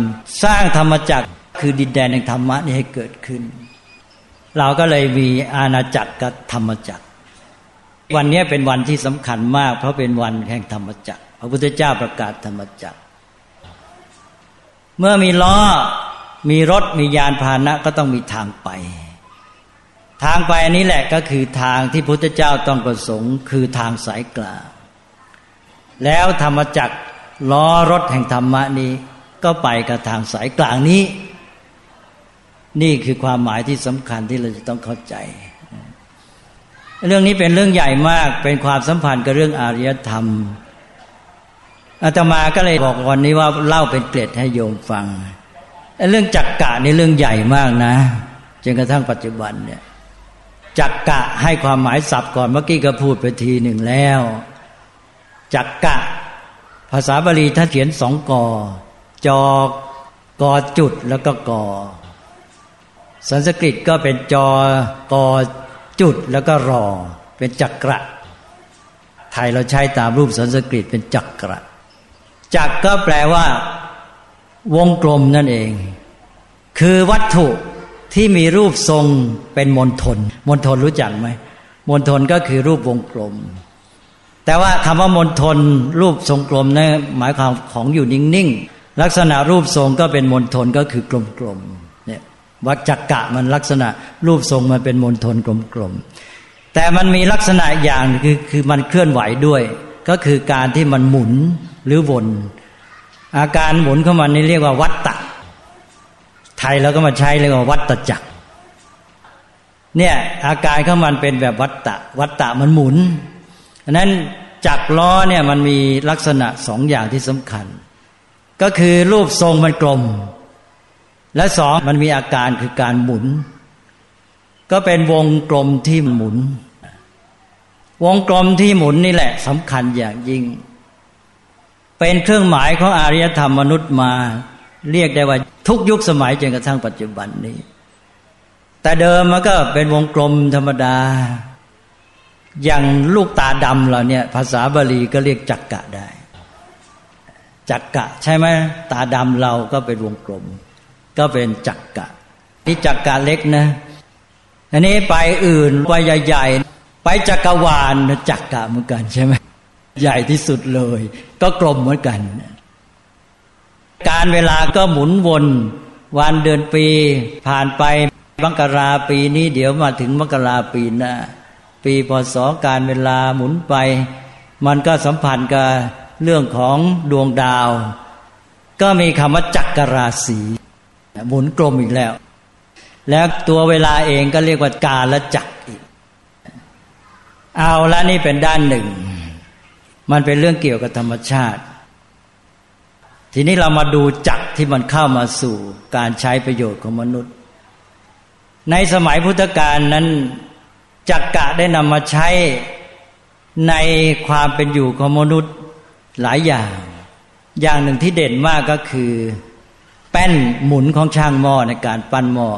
สร้างธรรมจักรคือดินแดนแห่งธรรมะนี้ให้เกิดขึ้น เราก็เลยมีอาณาจักรกับธรรมจักร วันนี้เป็นวันที่สำคัญมาก เพราะเป็นวันแห่งธรรมจักรพระพุทธเจ้าประกาศธรรมจักร เมื่อมีล้อ มีรถมียานพาหนะก็ต้องมีทางไป ทางไปนี้แหละก็คือทางที่พุทธเจ้าต้องประสงค์คือทางสายกลางแล้วธรรมจักรล้อรถแห่งธรรมะนี้ ก็ไปกับทางสายกลางนี้ นี่คือความหมายที่สำคัญที่เราจะต้องเข้าใจ เรื่องนี้เป็นเรื่องใหญ่มากเป็นความสัมพันธ์กับเรื่องอารยธรรมอาตมาก็เลยบอกวันนี้ว่าเล่าเป็นเกร็ดให้โยมฟัง เรื่องจักกะนี่เรื่องใหญ่มากนะจนกระทั่งปัจจุบันเนี่ยจักกะให้ความหมายศัพท์ก่อนเมื่อกี้ก็พูดไปทีหนึ่งแล้วจักกะ ภาษาบาลีถ้าเขียนสองกอจอกอจุดแล้วก็กอสันสกฤตก็เป็นจอกอจุดแล้วก็รอ เป็นจักระไทยเราใช้ตามรูปสันสกฤตเป็นจักระจักก็แปลว่า วงกลมนั่นเอง คือวัตถุที่มีรูปทรงเป็นมณฑลมณฑลรู้จักไหมมณฑลก็คือรูปวงกลม แต่ว่าคำว่ามณฑลรูปทรงกลมนะหมายความของอยู่นิ่งๆ ลักษณะรูปทรงก็เป็นมณฑลก็คือกลมๆเนี่ยวัจักกะมันลักษณะรูปทรงมันเป็นมณฑลกลมๆแต่มันมีลักษณะอย่างคือคือมันเคลื่อนไหวด้วย ก็คือการที่มันหมุนหรือวนอาการหมุนเข้ามานี่เรียกว่าวัตตะ ไทยเราก็มาใช้เรียกว่าวัตตจักร เนี่ยอาการของมันเป็นแบบวัตตะ วัตตะมันหมุนอันนั้นจักรล้อเนี่ยมันมีลักษณะสองอย่างที่สำคัญ ก็คือรูปทรงมันกลม และสองมันมีอาการคือการหมุน ก็เป็นวงกลมที่หมุน วงกลมที่หมุนนี่แหละสำคัญอย่างยิ่ง เป็นเครื่องหมายของอารยธรรมมนุษย์มา เรียกได้ว่าทุกยุคสมัยจนกระทั่งปัจจุบันนี้ แต่เดิมมันก็เป็นวงกลมธรรมดา อย่างลูกตาดำเราเนี่ย ภาษาบาลีก็เรียกจักกะได้ จักกะ ใช่ไหมตาดำเราก็เป็นวงกลม ก็เป็นจักกะนี่จักกะเล็กนะอันนี้ไปอื่นไปใหญ่ๆไปจักรวาลจักกะเหมือนกันใช่ไหมใหญ่ที่สุดเลย ก็กลมเหมือนกัน การเวลาก็หมุนวน วันเดือนปีผ่านไปมกราปีนี้เดี๋ยวมาถึงมกราปีหน้าปีพศการเวลาหมุนไป มันก็สัมพันธ์กับเรื่องของดวงดาว ก็มีคำว่าจักรราศีหมุนกลมอีกแล้ว แล้วตัวเวลาเองก็เรียกว่ากาลจักรอีกเอาละนี่เป็นด้านหนึ่ง มันเป็นเรื่องเกี่ยวกับธรรมชาติ ทีนี้เรามาดูจักรที่มันเข้ามาสู่การใช้ประโยชน์ของมนุษย์ ในสมัยพุทธกาลนั้นจักกะได้นำมาใช้ในความเป็นอยู่ของมนุษย์หลายอย่าง อย่างหนึ่งที่เด่นมากก็คือ แป้นหมุนของช่างหม้อในการปั้นหม้อ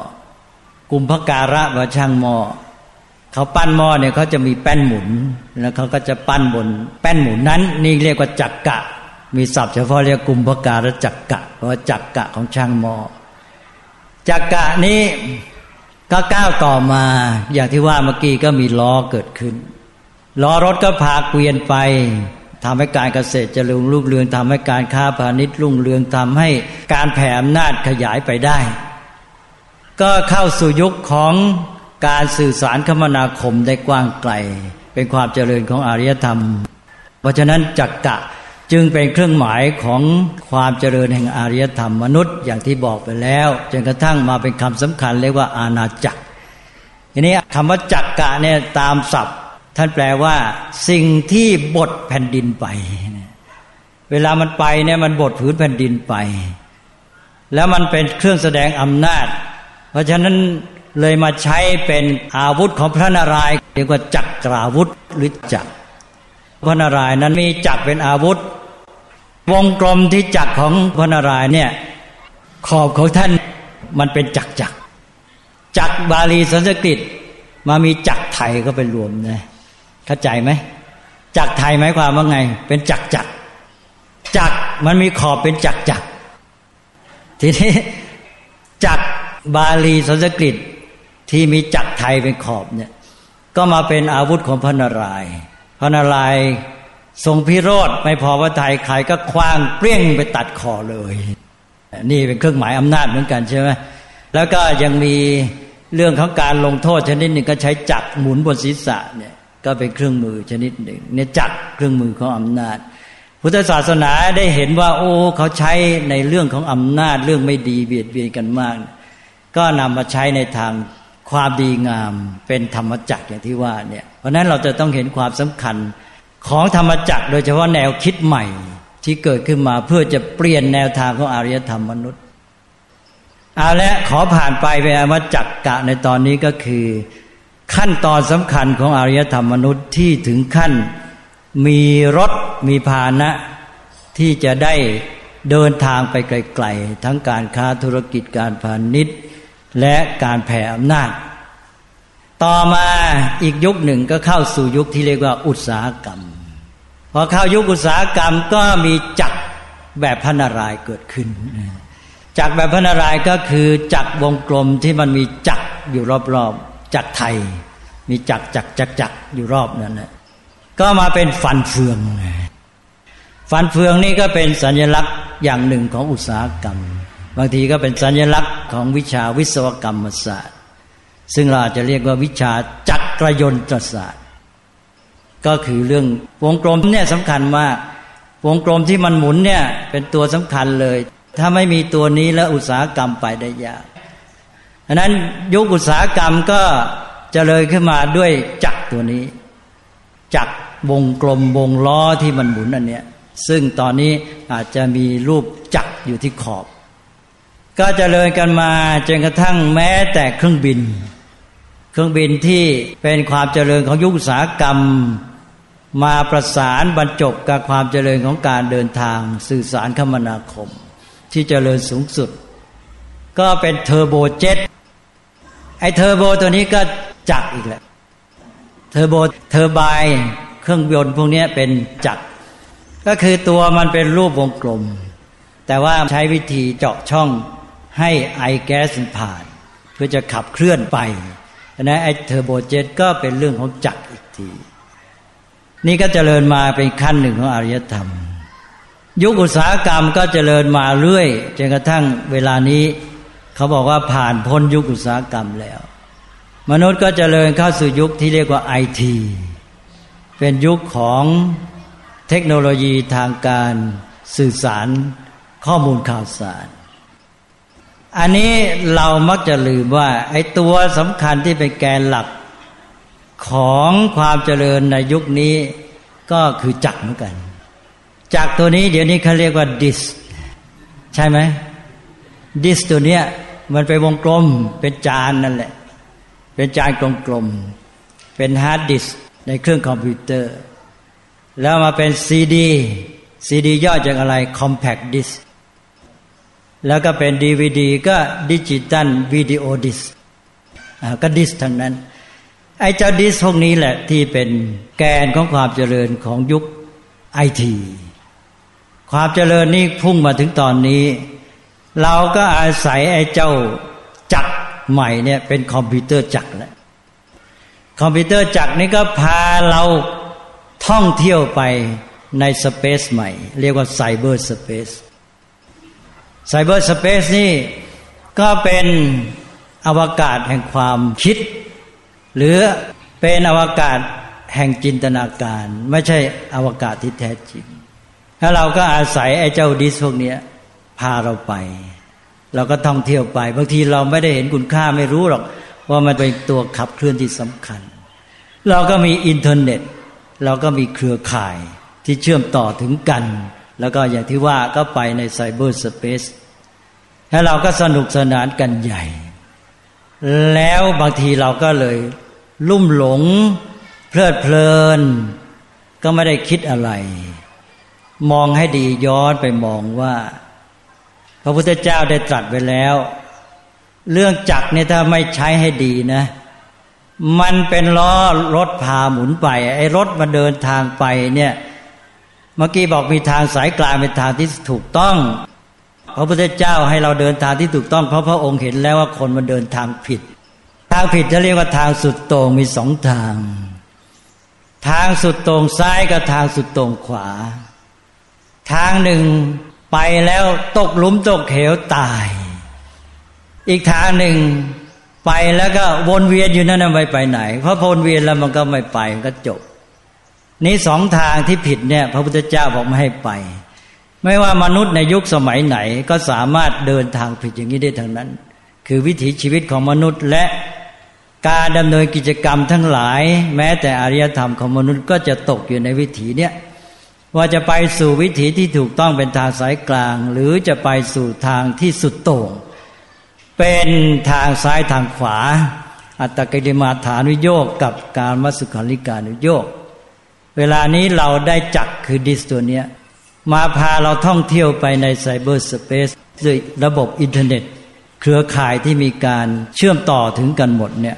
กุมภการะว่าช่างหม้อเขาปั้นหม้อเนี่ยเขาจะมีแป้นหมุนแล้วเขาก็จะปั้นบน แป้นหมุนนั้น นี่เรียกว่าจักกะ มีศัพท์เฉพาะเรียกกุมภการจักกะ เพราะจักกะของช่างหมอจักกะนี้ก็ก้าวต่อมา อย่างที่ว่าเมื่อกี้ก็มีล้อเกิดขึ้นล้อรถก็พาเกวียนไปทำให้การเกษตรเจริญรุ่งเรืองทำให้การค้าพาณิชย์รุ่งเรืองทำให้การแผ่อำนาจขยายไปได้ ก็เข้าสู่ยุคของการสื่อสารคมนาคมได้กว้างไกล เป็นความเจริญของอารยธรรม เพราะฉะนั้นจักกะ จึงเป็นเครื่องหมายของความเจริญแห่งอารยธรรมมนุษย์อย่างที่บอกไปแล้ว จนกระทั่งมาเป็นคำสำคัญเรียกว่าอาณาจักร ทีนี้คำว่าจักรกะเนี่ยตามศัพท์ ท่านแปลว่า สิ่งที่บดแผ่นดินไป เวลามันไปเนี่ยมันบดผืนแผ่นดินไป แล้วมันเป็นเครื่องแสดงอำนาจ เพราะฉะนั้นเลยมาใช้เป็นอาวุธของพระนารายณ์เรียกว่าจักรอาวุธหรือจักรพระนารายณ์นั้นมีจักรเป็นอาวุธ วงกลมที่จักรของพระนารายณ์เนี่ย ขอบของท่านมันเป็นจักรจักรจักรบาลีสันสกฤต มามีจักรไทยก็เป็นรวมนะเข้าใจไหมจักรไทยหมายความว่าไง เป็นจักรจักรจักรมันมีขอบเป็นจักรจักรทีนี้จักรบาลีสันสกฤตที่มีจักรไทยเป็นขอบเนี่ย ก็มาเป็นอาวุธของพระนารายณ์พระนารายณ์ ทรงพิโรธไม่พอว่าไทยใครก็คว้างเปรี้ยงไปตัดคอเลย นี่เป็นเครื่องหมายอำนาจเหมือนกันใช่ไหมแล้วก็ยังมีเรื่องของการลงโทษชนิดหนึ่งก็ใช้จักหมุนบนศีรษะเนี่ยก็เป็นเครื่องมือชนิดหนึ่งเนี่ยจักเครื่องมือของอำนาจ พุทธศาสนาได้เห็นว่า โอ้เขาใช้ในเรื่องของอำนาจเรื่องไม่ดีเบียดเบียนกันมาก ก็นำมาใช้ในทางความดีงามเป็นธรรมจักรอย่างที่ว่าเนี่ยเพราะนั้นเราจะต้องเห็นความสำคัญ ของธรรมจักรโดยเฉพาะแนวคิดใหม่ ที่เกิดขึ้นมาเพื่อจะเปลี่ยนแนวทางของอารยธรรมมนุษย์เอาละขอผ่านไปไปอมจักกะในตอนนี้ก็คือ ขั้นตอนสำคัญของอารยธรรมมนุษย์ที่ถึงขั้นมีรถมีพาหนะที่จะได้เดินทางไปไกล ๆ ทั้งการค้าธุรกิจการพาณิชย์ และการแผ่อำนาจ ต่อมาอีกยุคหนึ่งก็เข้าสู่ยุคที่เรียกว่าอุตสาหกรรม พอเข้ายุคอุตสาหกรรมก็มีจักรแบบพระนารายเกิดขึ้น จักรแบบพระนารายก็คือจักรวงกลมที่มันมีจักรอยู่รอบๆจักรไทย มีจักรจักรจักรจักรอยู่รอบนั้นนะก็มาเป็นฟันเฟือง ฟันเฟืองนี่ก็เป็นสัญลักษณ์อย่างหนึ่งของอุตสาหกรรม บางทีก็เป็นสัญลักษณ์ของวิชาวิศวกรรมศาสตร์ ซึ่งเราอาจจะเรียกว่าวิชาจักรยนตรศาสตร์ ก็คือเรื่องวงกลมเนี่ยสำคัญมาก วงกลมที่มันหมุนเนี่ยเป็นตัวสำคัญเลย ถ้าไม่มีตัวนี้แล้วอุตสาหกรรมไปได้ยากดังนั้นยุคอุตสาหกรรมก็จเจริญขึ้นมาด้วยจักรตัวนี้ จักรวงกลมวงล้อที่มันหมุนอันเนี้ยซึ่งตอนนี้อาจจะมีรูปจักรอยู่ที่ขอบ ก็จเจริญกันมาจนกระทั่งแม้แต่เครื่องบิน เครื่องบินที่เป็นความเจริญของยุคอุตสาหกรรม มาประสานบรรจบกับความเจริญของการเดินทางสื่อสารคมนาคม ที่เจริญสูงสุด ก็เป็นเทอร์โบเจ็ตไอ้เทอร์โบตัวนี้ก็จักอีกแหละเทอร์โบเทอร์ไบน์เครื่องยนต์พวกนี้เป็นจักร ก็คือตัวมันเป็นรูปวงกลม แต่ว่าใช้วิธีเจาะช่องให้ไอแก๊สผ่าน เพื่อจะขับเคลื่อนไป นะไอ้เทอร์โบเจตก็เป็นเรื่องของจักรอีกที นี่ก็เจริญมาเป็นขั้นหนึ่งของอารยธรรม ยุคอุตสาหกรรมก็เจริญมาเรื่อยจนกระทั่งเวลานี้ เขาบอกว่าผ่านพ้นยุคอุตสาหกรรมแล้ว มนุษย์ก็เจริญเข้าสู่ยุคที่เรียกว่าไอทีเป็นยุคของเทคโนโลยีทางการสื่อสารข้อมูลข่าวสาร อันนี้เรามักจะลืมว่า ไอ้ตัวสำคัญที่เป็นแกนหลักของความเจริญในยุคนี้ก็คือจักรเหมือนกัน จักรตัวนี้เดี๋ยวนี้เขาเรียกว่า disc ใช่ไหม disc ตัวเนี้ยมันเป็นวงกลมเป็นจานนั่นแหละ เป็นจานกลมๆเป็นฮาร์ดดิสก์ในเครื่องคอมพิวเตอร์ แล้วมาเป็นซีดีซีดีย่อจากอะไร Compact Disc แล้วก็เป็นดีวีดีก็ digital video disc ก็ disc ทั้งนั้น ไอ้เจ้า disc พวกนี้แหละที่เป็นแกนของความเจริญของยุคไอทีความเจริญนี้พุ่งมาถึงตอนนี้ เราก็อาศัยไอ้เจ้าจักรใหม่เนี่ยเป็นคอมพิวเตอร์จักรแล้วคอมพิวเตอร์จักรนี้ก็พาเราท่องเที่ยวไปใน space ใหม่ เรียกว่า cyberspace cyberspace นี่ก็เป็นอวกาศแห่งความคิด หรือเป็นอวกาศแห่งจินตนาการ ไม่ใช่อวกาศที่แท้จริง ถ้าเราก็อาศัยไอ้เจ้า disc พวกนี้พาเราไป เราก็ท่องเที่ยวไป บางทีเราไม่ได้เห็นคุณค่าไม่รู้หรอก ว่ามันเป็นตัวขับเคลื่อนที่สำคัญ เราก็มีอินเทอร์เน็ต เราก็มีเครือข่ายที่เชื่อมต่อถึงกัน แล้วก็อย่างที่ว่าก็ไปใน cyberspace แล้วเราก็สนุกสนานกันใหญ่ แล้วบางทีเราก็เลยลุ่มหลง เพลิดเพลิน ก็ไม่ได้คิดอะไร มองให้ดีย้อนไปมองว่า พระพุทธเจ้าได้ตรัสไว้แล้ว เรื่องจักรเนี่ยถ้าไม่ใช้ให้ดีนะ มันเป็นล้อรถพาหมุนไปไอ้รถมาเดินทางไปเนี่ย เมื่อกี้บอกมีทางสายกลางเป็นทางที่ถูกต้อง พระพุทธเจ้าให้เราเดินทางที่ถูกต้องเพราะพระองค์เห็นแล้วว่าคนมันเดินทางผิด ทางผิดจะเรียกว่าทางสุดโต่งมีสองทาง ทางสุดตรงซ้ายกับทางสุดตรงขวา ทางหนึ่งไปแล้วตกหลุมตกเหวตาย อีกทางหนึ่งไปแล้วก็วนเวียนอยู่นั่นไม่ไปไหน เพราะวนเวียนแล้วมันก็ไม่ไปมันก็จบ นี้สองทางที่ผิดเนี่ย พระพุทธเจ้าบอกไม่ให้ไป ไม่ว่ามนุษย์ในยุคสมัยไหนก็สามารถเดินทางผิดอย่างนี้ได้ทั้งนั้น คือวิถีชีวิตของมนุษย์และการดำเนินกิจกรรมทั้งหลาย แม้แต่อารยธรรมของมนุษย์ก็จะตกอยู่ในวิถีเนี้ยว่าจะไปสู่วิถีที่ถูกต้องเป็นทางสายกลาง หรือจะไปสู่ทางที่สุดโต่งเป็นทางซ้ายทางขวา อัตตกิริมาฐานุโยกกับการมัสุขาริการุโยก เวลานี้เราได้จักคือดิสตัวเนี้ยมาพาเราท่องเที่ยวไปในไซเบอร์สเปซด้วยระบบอินเทอร์เน็ต เครือข่ายที่มีการเชื่อมต่อถึงกันหมดเนี่ย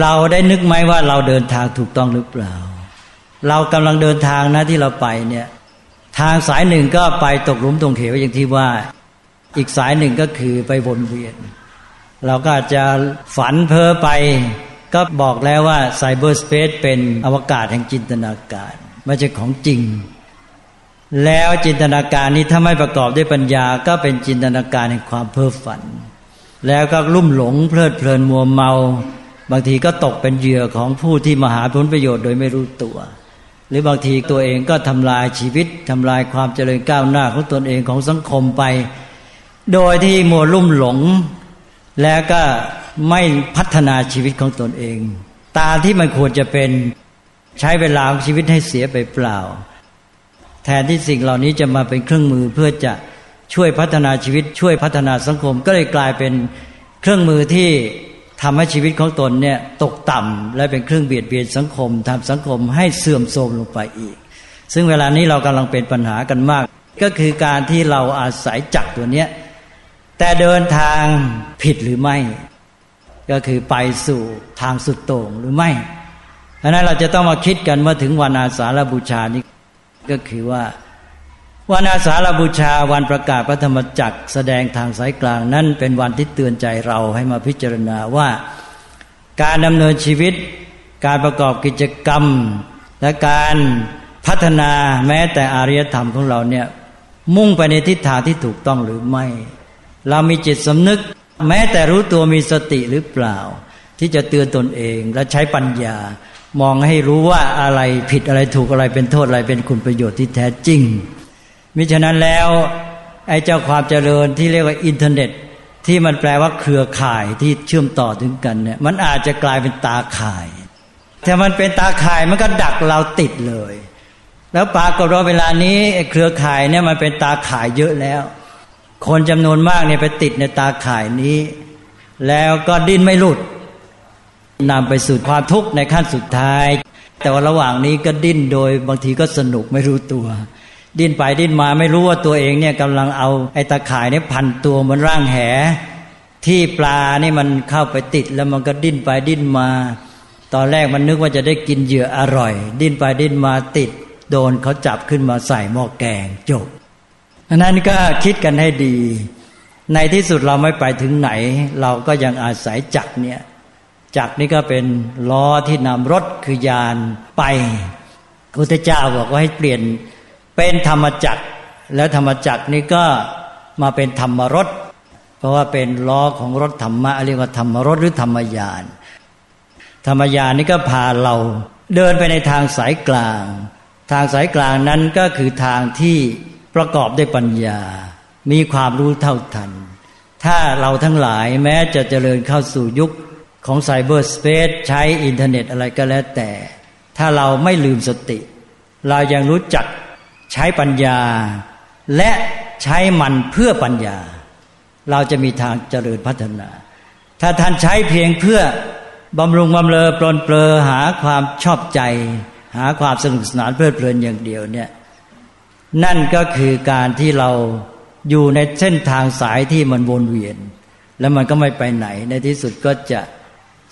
เราได้นึกไหมว่าเราเดินทางถูกต้องหรือเปล่า เรากำลังเดินทางนะที่เราไปเนี่ย ทางสายหนึ่งก็ไปตกหลุมตรงเขวอย่างที่ว่า อีกสายหนึ่งก็คือไปวนเวียน เราก็จะฝันเพ้อไป ก็บอกแล้วว่าไซเบอร์สเปซเป็นอวกาศแห่งจินตนาการไม่ใช่ของจริง แล้วจินตนาการนี้ถ้าไม่ประกอบด้วยปัญญาก็เป็นจินตนาการแห่งความเพ้อฝัน แล้วก็ลุ่มหลงเพลิดเพลินมัวเมา บางทีก็ตกเป็นเหยื่อของผู้ที่มาหาผลประโยชน์โดยไม่รู้ตัว หรือบางทีตัวเองก็ทำลายชีวิตทำลายความเจริญก้าวหน้าของตนเองของสังคมไป โดยที่มัวลุ่มหลง แล้วก็ ไม่พัฒนาชีวิตของตนเอง ตาที่มันควรจะเป็นใช้เวลาของชีวิตให้เสียไปเปล่า แทนที่สิ่งเหล่านี้จะมาเป็นเครื่องมือเพื่อจะช่วยพัฒนาชีวิตช่วยพัฒนาสังคม ก็เลยกลายเป็นเครื่องมือที่ทำให้ชีวิตของตนเนี่ยตกต่ำและเป็นเครื่องเบียดเบียนสังคมทำสังคมให้เสื่อมโทรมลงไปอีก ซึ่งเวลานี้เรากำลังเป็นปัญหากันมาก ก็คือการที่เราอาศัยจักตัวเนี้ยแต่เดินทางผิดหรือไม่ ก็คือไปสู่ทางสุดโต่งหรือไม่เพราะนั้นเราจะต้องมาคิดกันว่าถึงวันอาสาฬบูชานี้ก็คือว่าวันอาสาฬบูชาวันประกาศพระธรรมจักรแสดงทางสายกลางนั่นเป็นวันที่เตือนใจเราให้มาพิจารณาว่า การดำเนินชีวิต การประกอบกิจกรรม และการพัฒนาแม้แต่อารยธรรมของเราเนี่ยมุ่งไปในทิศทางที่ถูกต้องหรือไม่ เรามีจิตสำนึก แม้แต่รู้ตัวมีสติหรือเปล่า ที่จะเตือนตนเองและใช้ปัญญา มองให้รู้ว่าอะไรผิดอะไรถูกอะไรเป็นโทษอะไรเป็นคุณประโยชน์ที่แท้จริงมิฉะนั้นแล้วไอ้เจ้าความเจริญที่เรียกว่าอินเทอร์เน็ต ที่มันแปลว่าเครือข่ายที่เชื่อมต่อถึงกันเนี่ยมันอาจจะกลายเป็นตาข่ายถ้ามันเป็นตาข่ายมันก็ดักเราติดเลย แล้วปรากฏว่าเวลานี้เครือข่ายเนี่ยมันเป็นตาข่ายเยอะแล้ว คนจำนวนมากเนี่ยไปติดในตาข่ายนี้ แล้วก็ดิ้นไม่หลุดนำไปสู่ความทุกข์ในขั้นสุดท้าย แต่ว่าระหว่างนี้ก็ดิ้นโดยบางทีก็สนุกไม่รู้ตัว ดิ้นไปดิ้นมาไม่รู้ว่าตัวเองเนี่ยกำลังเอาไอ้ตะข่ายเนี่ยพันตัวมันร่างแห ที่ปลานี่มันเข้าไปติดแล้วมันก็ดิ้นไปดิ้นมา ตอนแรกมันนึกว่าจะได้กินเหยื่ออร่อย ดิ้นไปดิ้นมาติด โดนเขาจับขึ้นมาใส่หม้อแกงจบ อันนั้นก็คิดกันให้ดี ในที่สุดเราไม่ไปถึงไหน เราก็ยังอาศัยจักเนี่ยจักนี่ก็เป็นล้อที่นำรถคือยานไปพระเจ้าบอกว่าให้เปลี่ยนเป็นธรรมจักร แล้วธรรมจักรนี้ก็มาเป็นธรรมรถ เพราะว่าเป็นล้อของรถธรรมะเรียกว่าธรรมรถหรือธรรมยาน ธรรมยานนี้ก็พาเราเดินไปในทางสายกลาง ทางสายกลางนั้นก็คือทางที่ ประกอบด้วยปัญญา มีความรู้เท่าทัน ถ้าเราทั้งหลายแม้จะเจริญเข้าสู่ยุคของไซเบอร์สเปซใช้อินเทอร์เน็ตอะไรก็แล้วแต่ ถ้าเราไม่ลืมสติ เรายังรู้จักใช้ปัญญา และใช้มันเพื่อปัญญา เราจะมีทางเจริญพัฒนา ถ้าท่านใช้เพียงเพื่อบำรุงบำเรอปลนเปลือหาความชอบใจ หาความสนุกสนานเพลิดเพลินอย่างเดียวเนี่ย นั่นก็คือการที่เราอยู่ในเส้นทางสายที่มันวนเวียน แล้วมันก็ไม่ไปไหน ในที่สุดก็จะ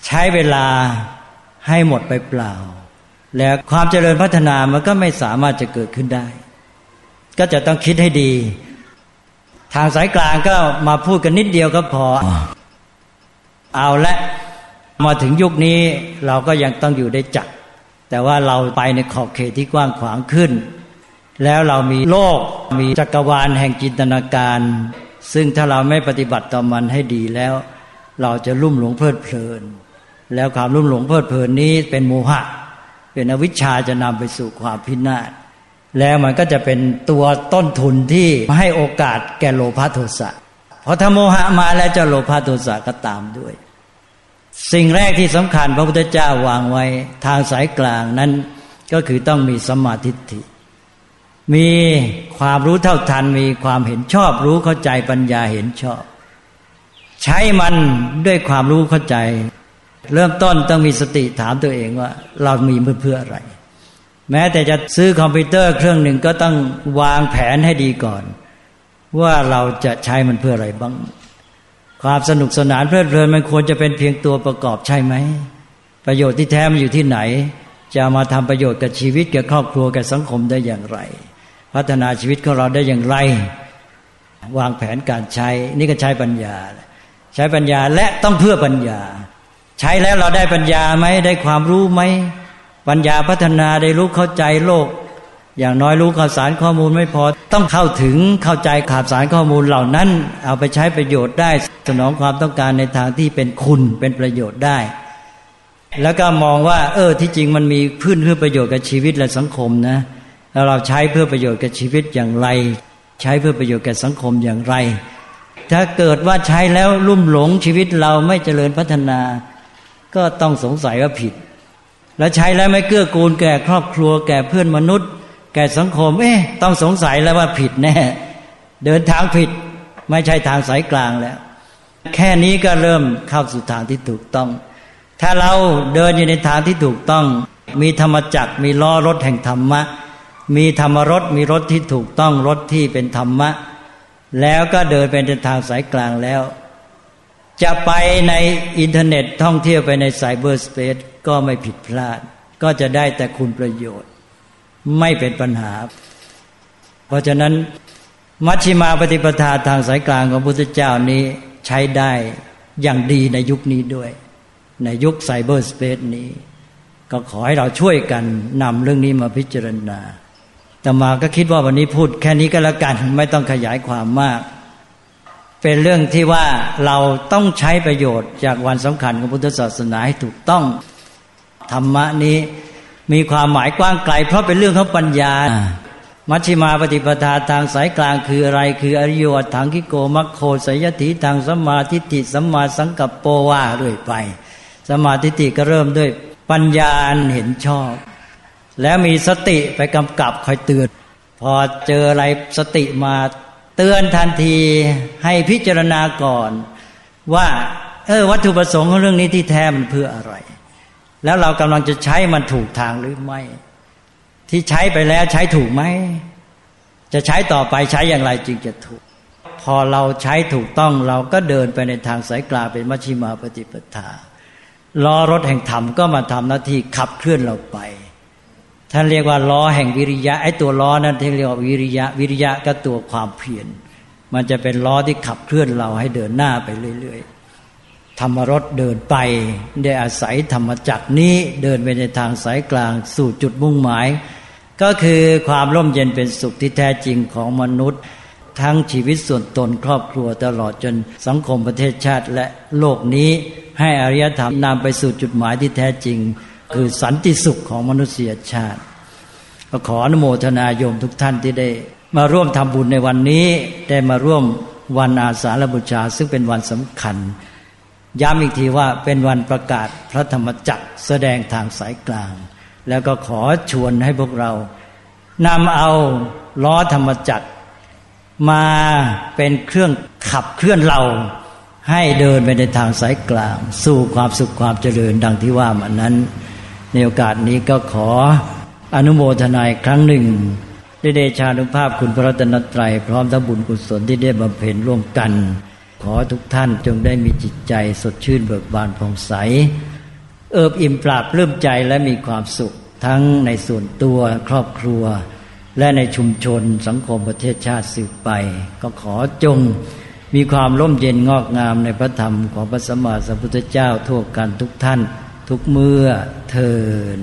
ใช้เวลาให้หมดไปเปล่า แล้วความเจริญพัฒนามันก็ไม่สามารถจะเกิดขึ้นได้ ก็จะต้องคิดให้ดี ทางสายกลางก็มาพูดกันนิดเดียวก็พอ เอาละมาถึงยุคนี้เราก็ยังต้องอยู่ได้จักแต่ว่าเราไปในขอบเขตที่กว้างขวางขึ้น แล้วเรามีโลกมีจักรวาลแห่งจินตนาการ ซึ่งถ้าเราไม่ปฏิบัติต่อมันให้ดีแล้ว เราจะลุ่มหลงเพลิดเพลิน แล้วความลุ่มหลงเพลิดเพลินนี้เป็นโมหะ เป็นอวิชชาจะนำไปสู่ความพินาศแล้วมันก็จะเป็นตัวต้นทุนที่ให้โอกาสแก่โลภะโทสะเพราะถ้าโมหะมาแล้วจะโลภะโทสะก็ตามด้วย สิ่งแรกที่สำคัญพระพุทธเจ้าวางไว้ทางสายกลางนั้นก็คือต้องมีสมาธิิ มีความรู้เท่าทัน มีความเห็นชอบรู้เข้าใจปัญญาเห็นชอบ ใช้มันด้วยความรู้เข้าใจ เริ่มต้นต้องมีสติถามตัวเองว่า เรามีเพื่ออะไร แม้แต่จะซื้อคอมพิวเตอร์เครื่องหนึ่งก็ต้องวางแผนให้ดีก่อน ว่าเราจะใช้มันเพื่ออะไรบ้าง ความสนุกสนานเพลิดเพลินมันควรจะเป็นเพียงตัวประกอบใช่ไหมประโยชน์ที่แท้มันอยู่ที่ไหน จะมาทำประโยชน์กับชีวิตกับครอบครัวกับสังคมได้อย่างไร พัฒนาชีวิตของเราได้อย่างไร วางแผนการใช้ นี่ก็ใช้ปัญญา ใช้ปัญญาและต้องเพื่อปัญญา ใช้แล้วเราได้ปัญญาไหมได้ความรู้ไหมปัญญาพัฒนาได้รู้เข้าใจโลก อย่างน้อยรู้ข่าวสารข้อมูลไม่พอ ต้องเข้าถึงเข้าใจข่าวสารข้อมูลเหล่านั้น เอาไปใช้ประโยชน์ได้ สนองความต้องการในทางที่เป็นคุณเป็นประโยชน์ได้ แล้วก็มองว่า เออที่จริงมันมีพื้นเพื่อประโยชน์กับชีวิตและสังคมนะ แล้วเราใช้เพื่อประโยชน์กับชีวิตอย่างไร ใช้เพื่อประโยชน์กับสังคมอย่างไร ถ้าเกิดว่าใช้แล้วลุ่มหลงชีวิตเราไม่เจริญพัฒนา ก็ต้องสงสัยว่าผิด แล้วใช้แล้วไม่เกื้อกูลแก่ครอบครัว แก่เพื่อนมนุษย์ แก่สังคม เอ๊ะต้องสงสัยแล้วว่าผิดแน่ เดินทางผิด ไม่ใช่ทางสายกลางแล้ว แค่นี้ก็เริ่มเข้าสู่ทางที่ถูกต้อง ถ้าเราเดินอยู่ในทางที่ถูกต้อง มีธรรมจักรมีล้อรถแห่งธรรมะ มีธรรมรถมีรถที่ถูกต้องรถที่เป็นธรรมะ แล้วก็เดินเป็นทางสายกลางแล้ว จะไปในอินเทอร์เน็ตท่องเที่ยวไปในไซเบอร์สเปซก็ไม่ผิดพลาด ก็จะได้แต่คุณประโยชน์ ไม่เป็นปัญหา เพราะฉะนั้น มัชชิมาปฏิปทาทางสายกลางของพุทธเจ้านี้ใช้ได้อย่างดีในยุคนี้ด้วย ในยุคไซเบอร์สเปซนี้ ก็ขอให้เราช่วยกันนำเรื่องนี้มาพิจารณา แต่มาก็คิดว่าวันนี้พูดแค่นี้ก็แล้วกัน ไม่ต้องขยายความมาก เป็นเรื่องที่ว่าเราต้องใช้ประโยชน์จากวันสำคัญของพุทธศาสนาให้ถูกต้องธรรมะนี้มีความหมายกว้างไกล เพราะเป็นเรื่องของปัญญา มัชฌิมาปฏิปทาทางสายกลางคืออะไร คืออริยวัถังคิโกมัคโคสยติทางสัมมาทิฏฐิสัมมาสังกัปโปว่าเรื่อยไปสัมมาทิฏฐิก็เริ่มด้วยปัญญาเห็นชอบ แล้วมีสติไปกำกับคอยเตือน พอเจออะไรสติมาเตือนทันทีให้พิจารณาก่อน ว่า เออวัตถุประสงค์ของเรื่องนี้ที่แท้มันเพื่ออะไร แล้วเรากำลังจะใช้มันถูกทางหรือไม่ ที่ใช้ไปแล้วใช้ถูกไหม จะใช้ต่อไปใช้อย่างไรจึงจะถูก พอเราใช้ถูกต้องเราก็เดินไปในทางสายกลางเป็นมัชฌิมาปฏิปทาล้อรถแห่งธรรมก็มาทำหน้าที่ขับเคลื่อนเราไป ท่านเรียกว่าล้อแห่งวิริยะไอ้ตัวล้อนั้นที่เรียกว่าวิริยะ วิริยะก็ตัวความเพียรมันจะเป็นล้อที่ขับเคลื่อนเราให้เดินหน้าไปเรื่อยๆธรรมรถเดินไปได้อาศัยธรรมจักรนี้เดินไปในทางสายกลางสู่จุดมุ่งหมาย ก็คือความร่มเย็นเป็นสุขที่แท้จริงของมนุษย์ ทั้งชีวิตส่วนตนครอบครัวตลอดจนสังคมประเทศชาติและโลกนี้ให้อริยธรรมนำไปสู่จุดหมายที่แท้จริง คือสันติสุขของมนุษยชาติก็ขออนุโมทนาโยมทุกท่านที่ได้ มาร่วมทำบุญในวันนี้ ได้มาร่วมวันอาสาฬบูชา ซึ่งเป็นวันสำคัญ ย้ำอีกทีว่าเป็นวันประกาศพระธรรมจักรแสดงทางสายกลาง แล้วก็ขอชวนให้พวกเรานำเอาล้อธรรมจักร มาเป็นเครื่องขับเคลื่อนเราให้เดินไปในทางสายกลาง สู่ความสุขความเจริญดังที่ว่ามานั้น ในโอกาสนี้ก็ขออนุโมทนายครั้งหนึ่งได้เดชานุภาพคุณพระรัตนตรัยพร้อมทั้งบุญกุศลที่ได้บำเพ็ญร่วมกัน ขอทุกท่านจงได้มีจิตใจสดชื่นเบิกบานผ่องใส เอิบอิ่มปราบเริ่มใจและมีความสุขทั้งในส่วนตัวครอบครัว และในชุมชนสังคมประเทศชาติสืบไป ก็ขอจงมีความร่มเย็นงอกงามในพระธรรมของพระสัมมาสัมพุทธเจ้าทั่วกันทุกท่าน ทุกเมื่อเทิน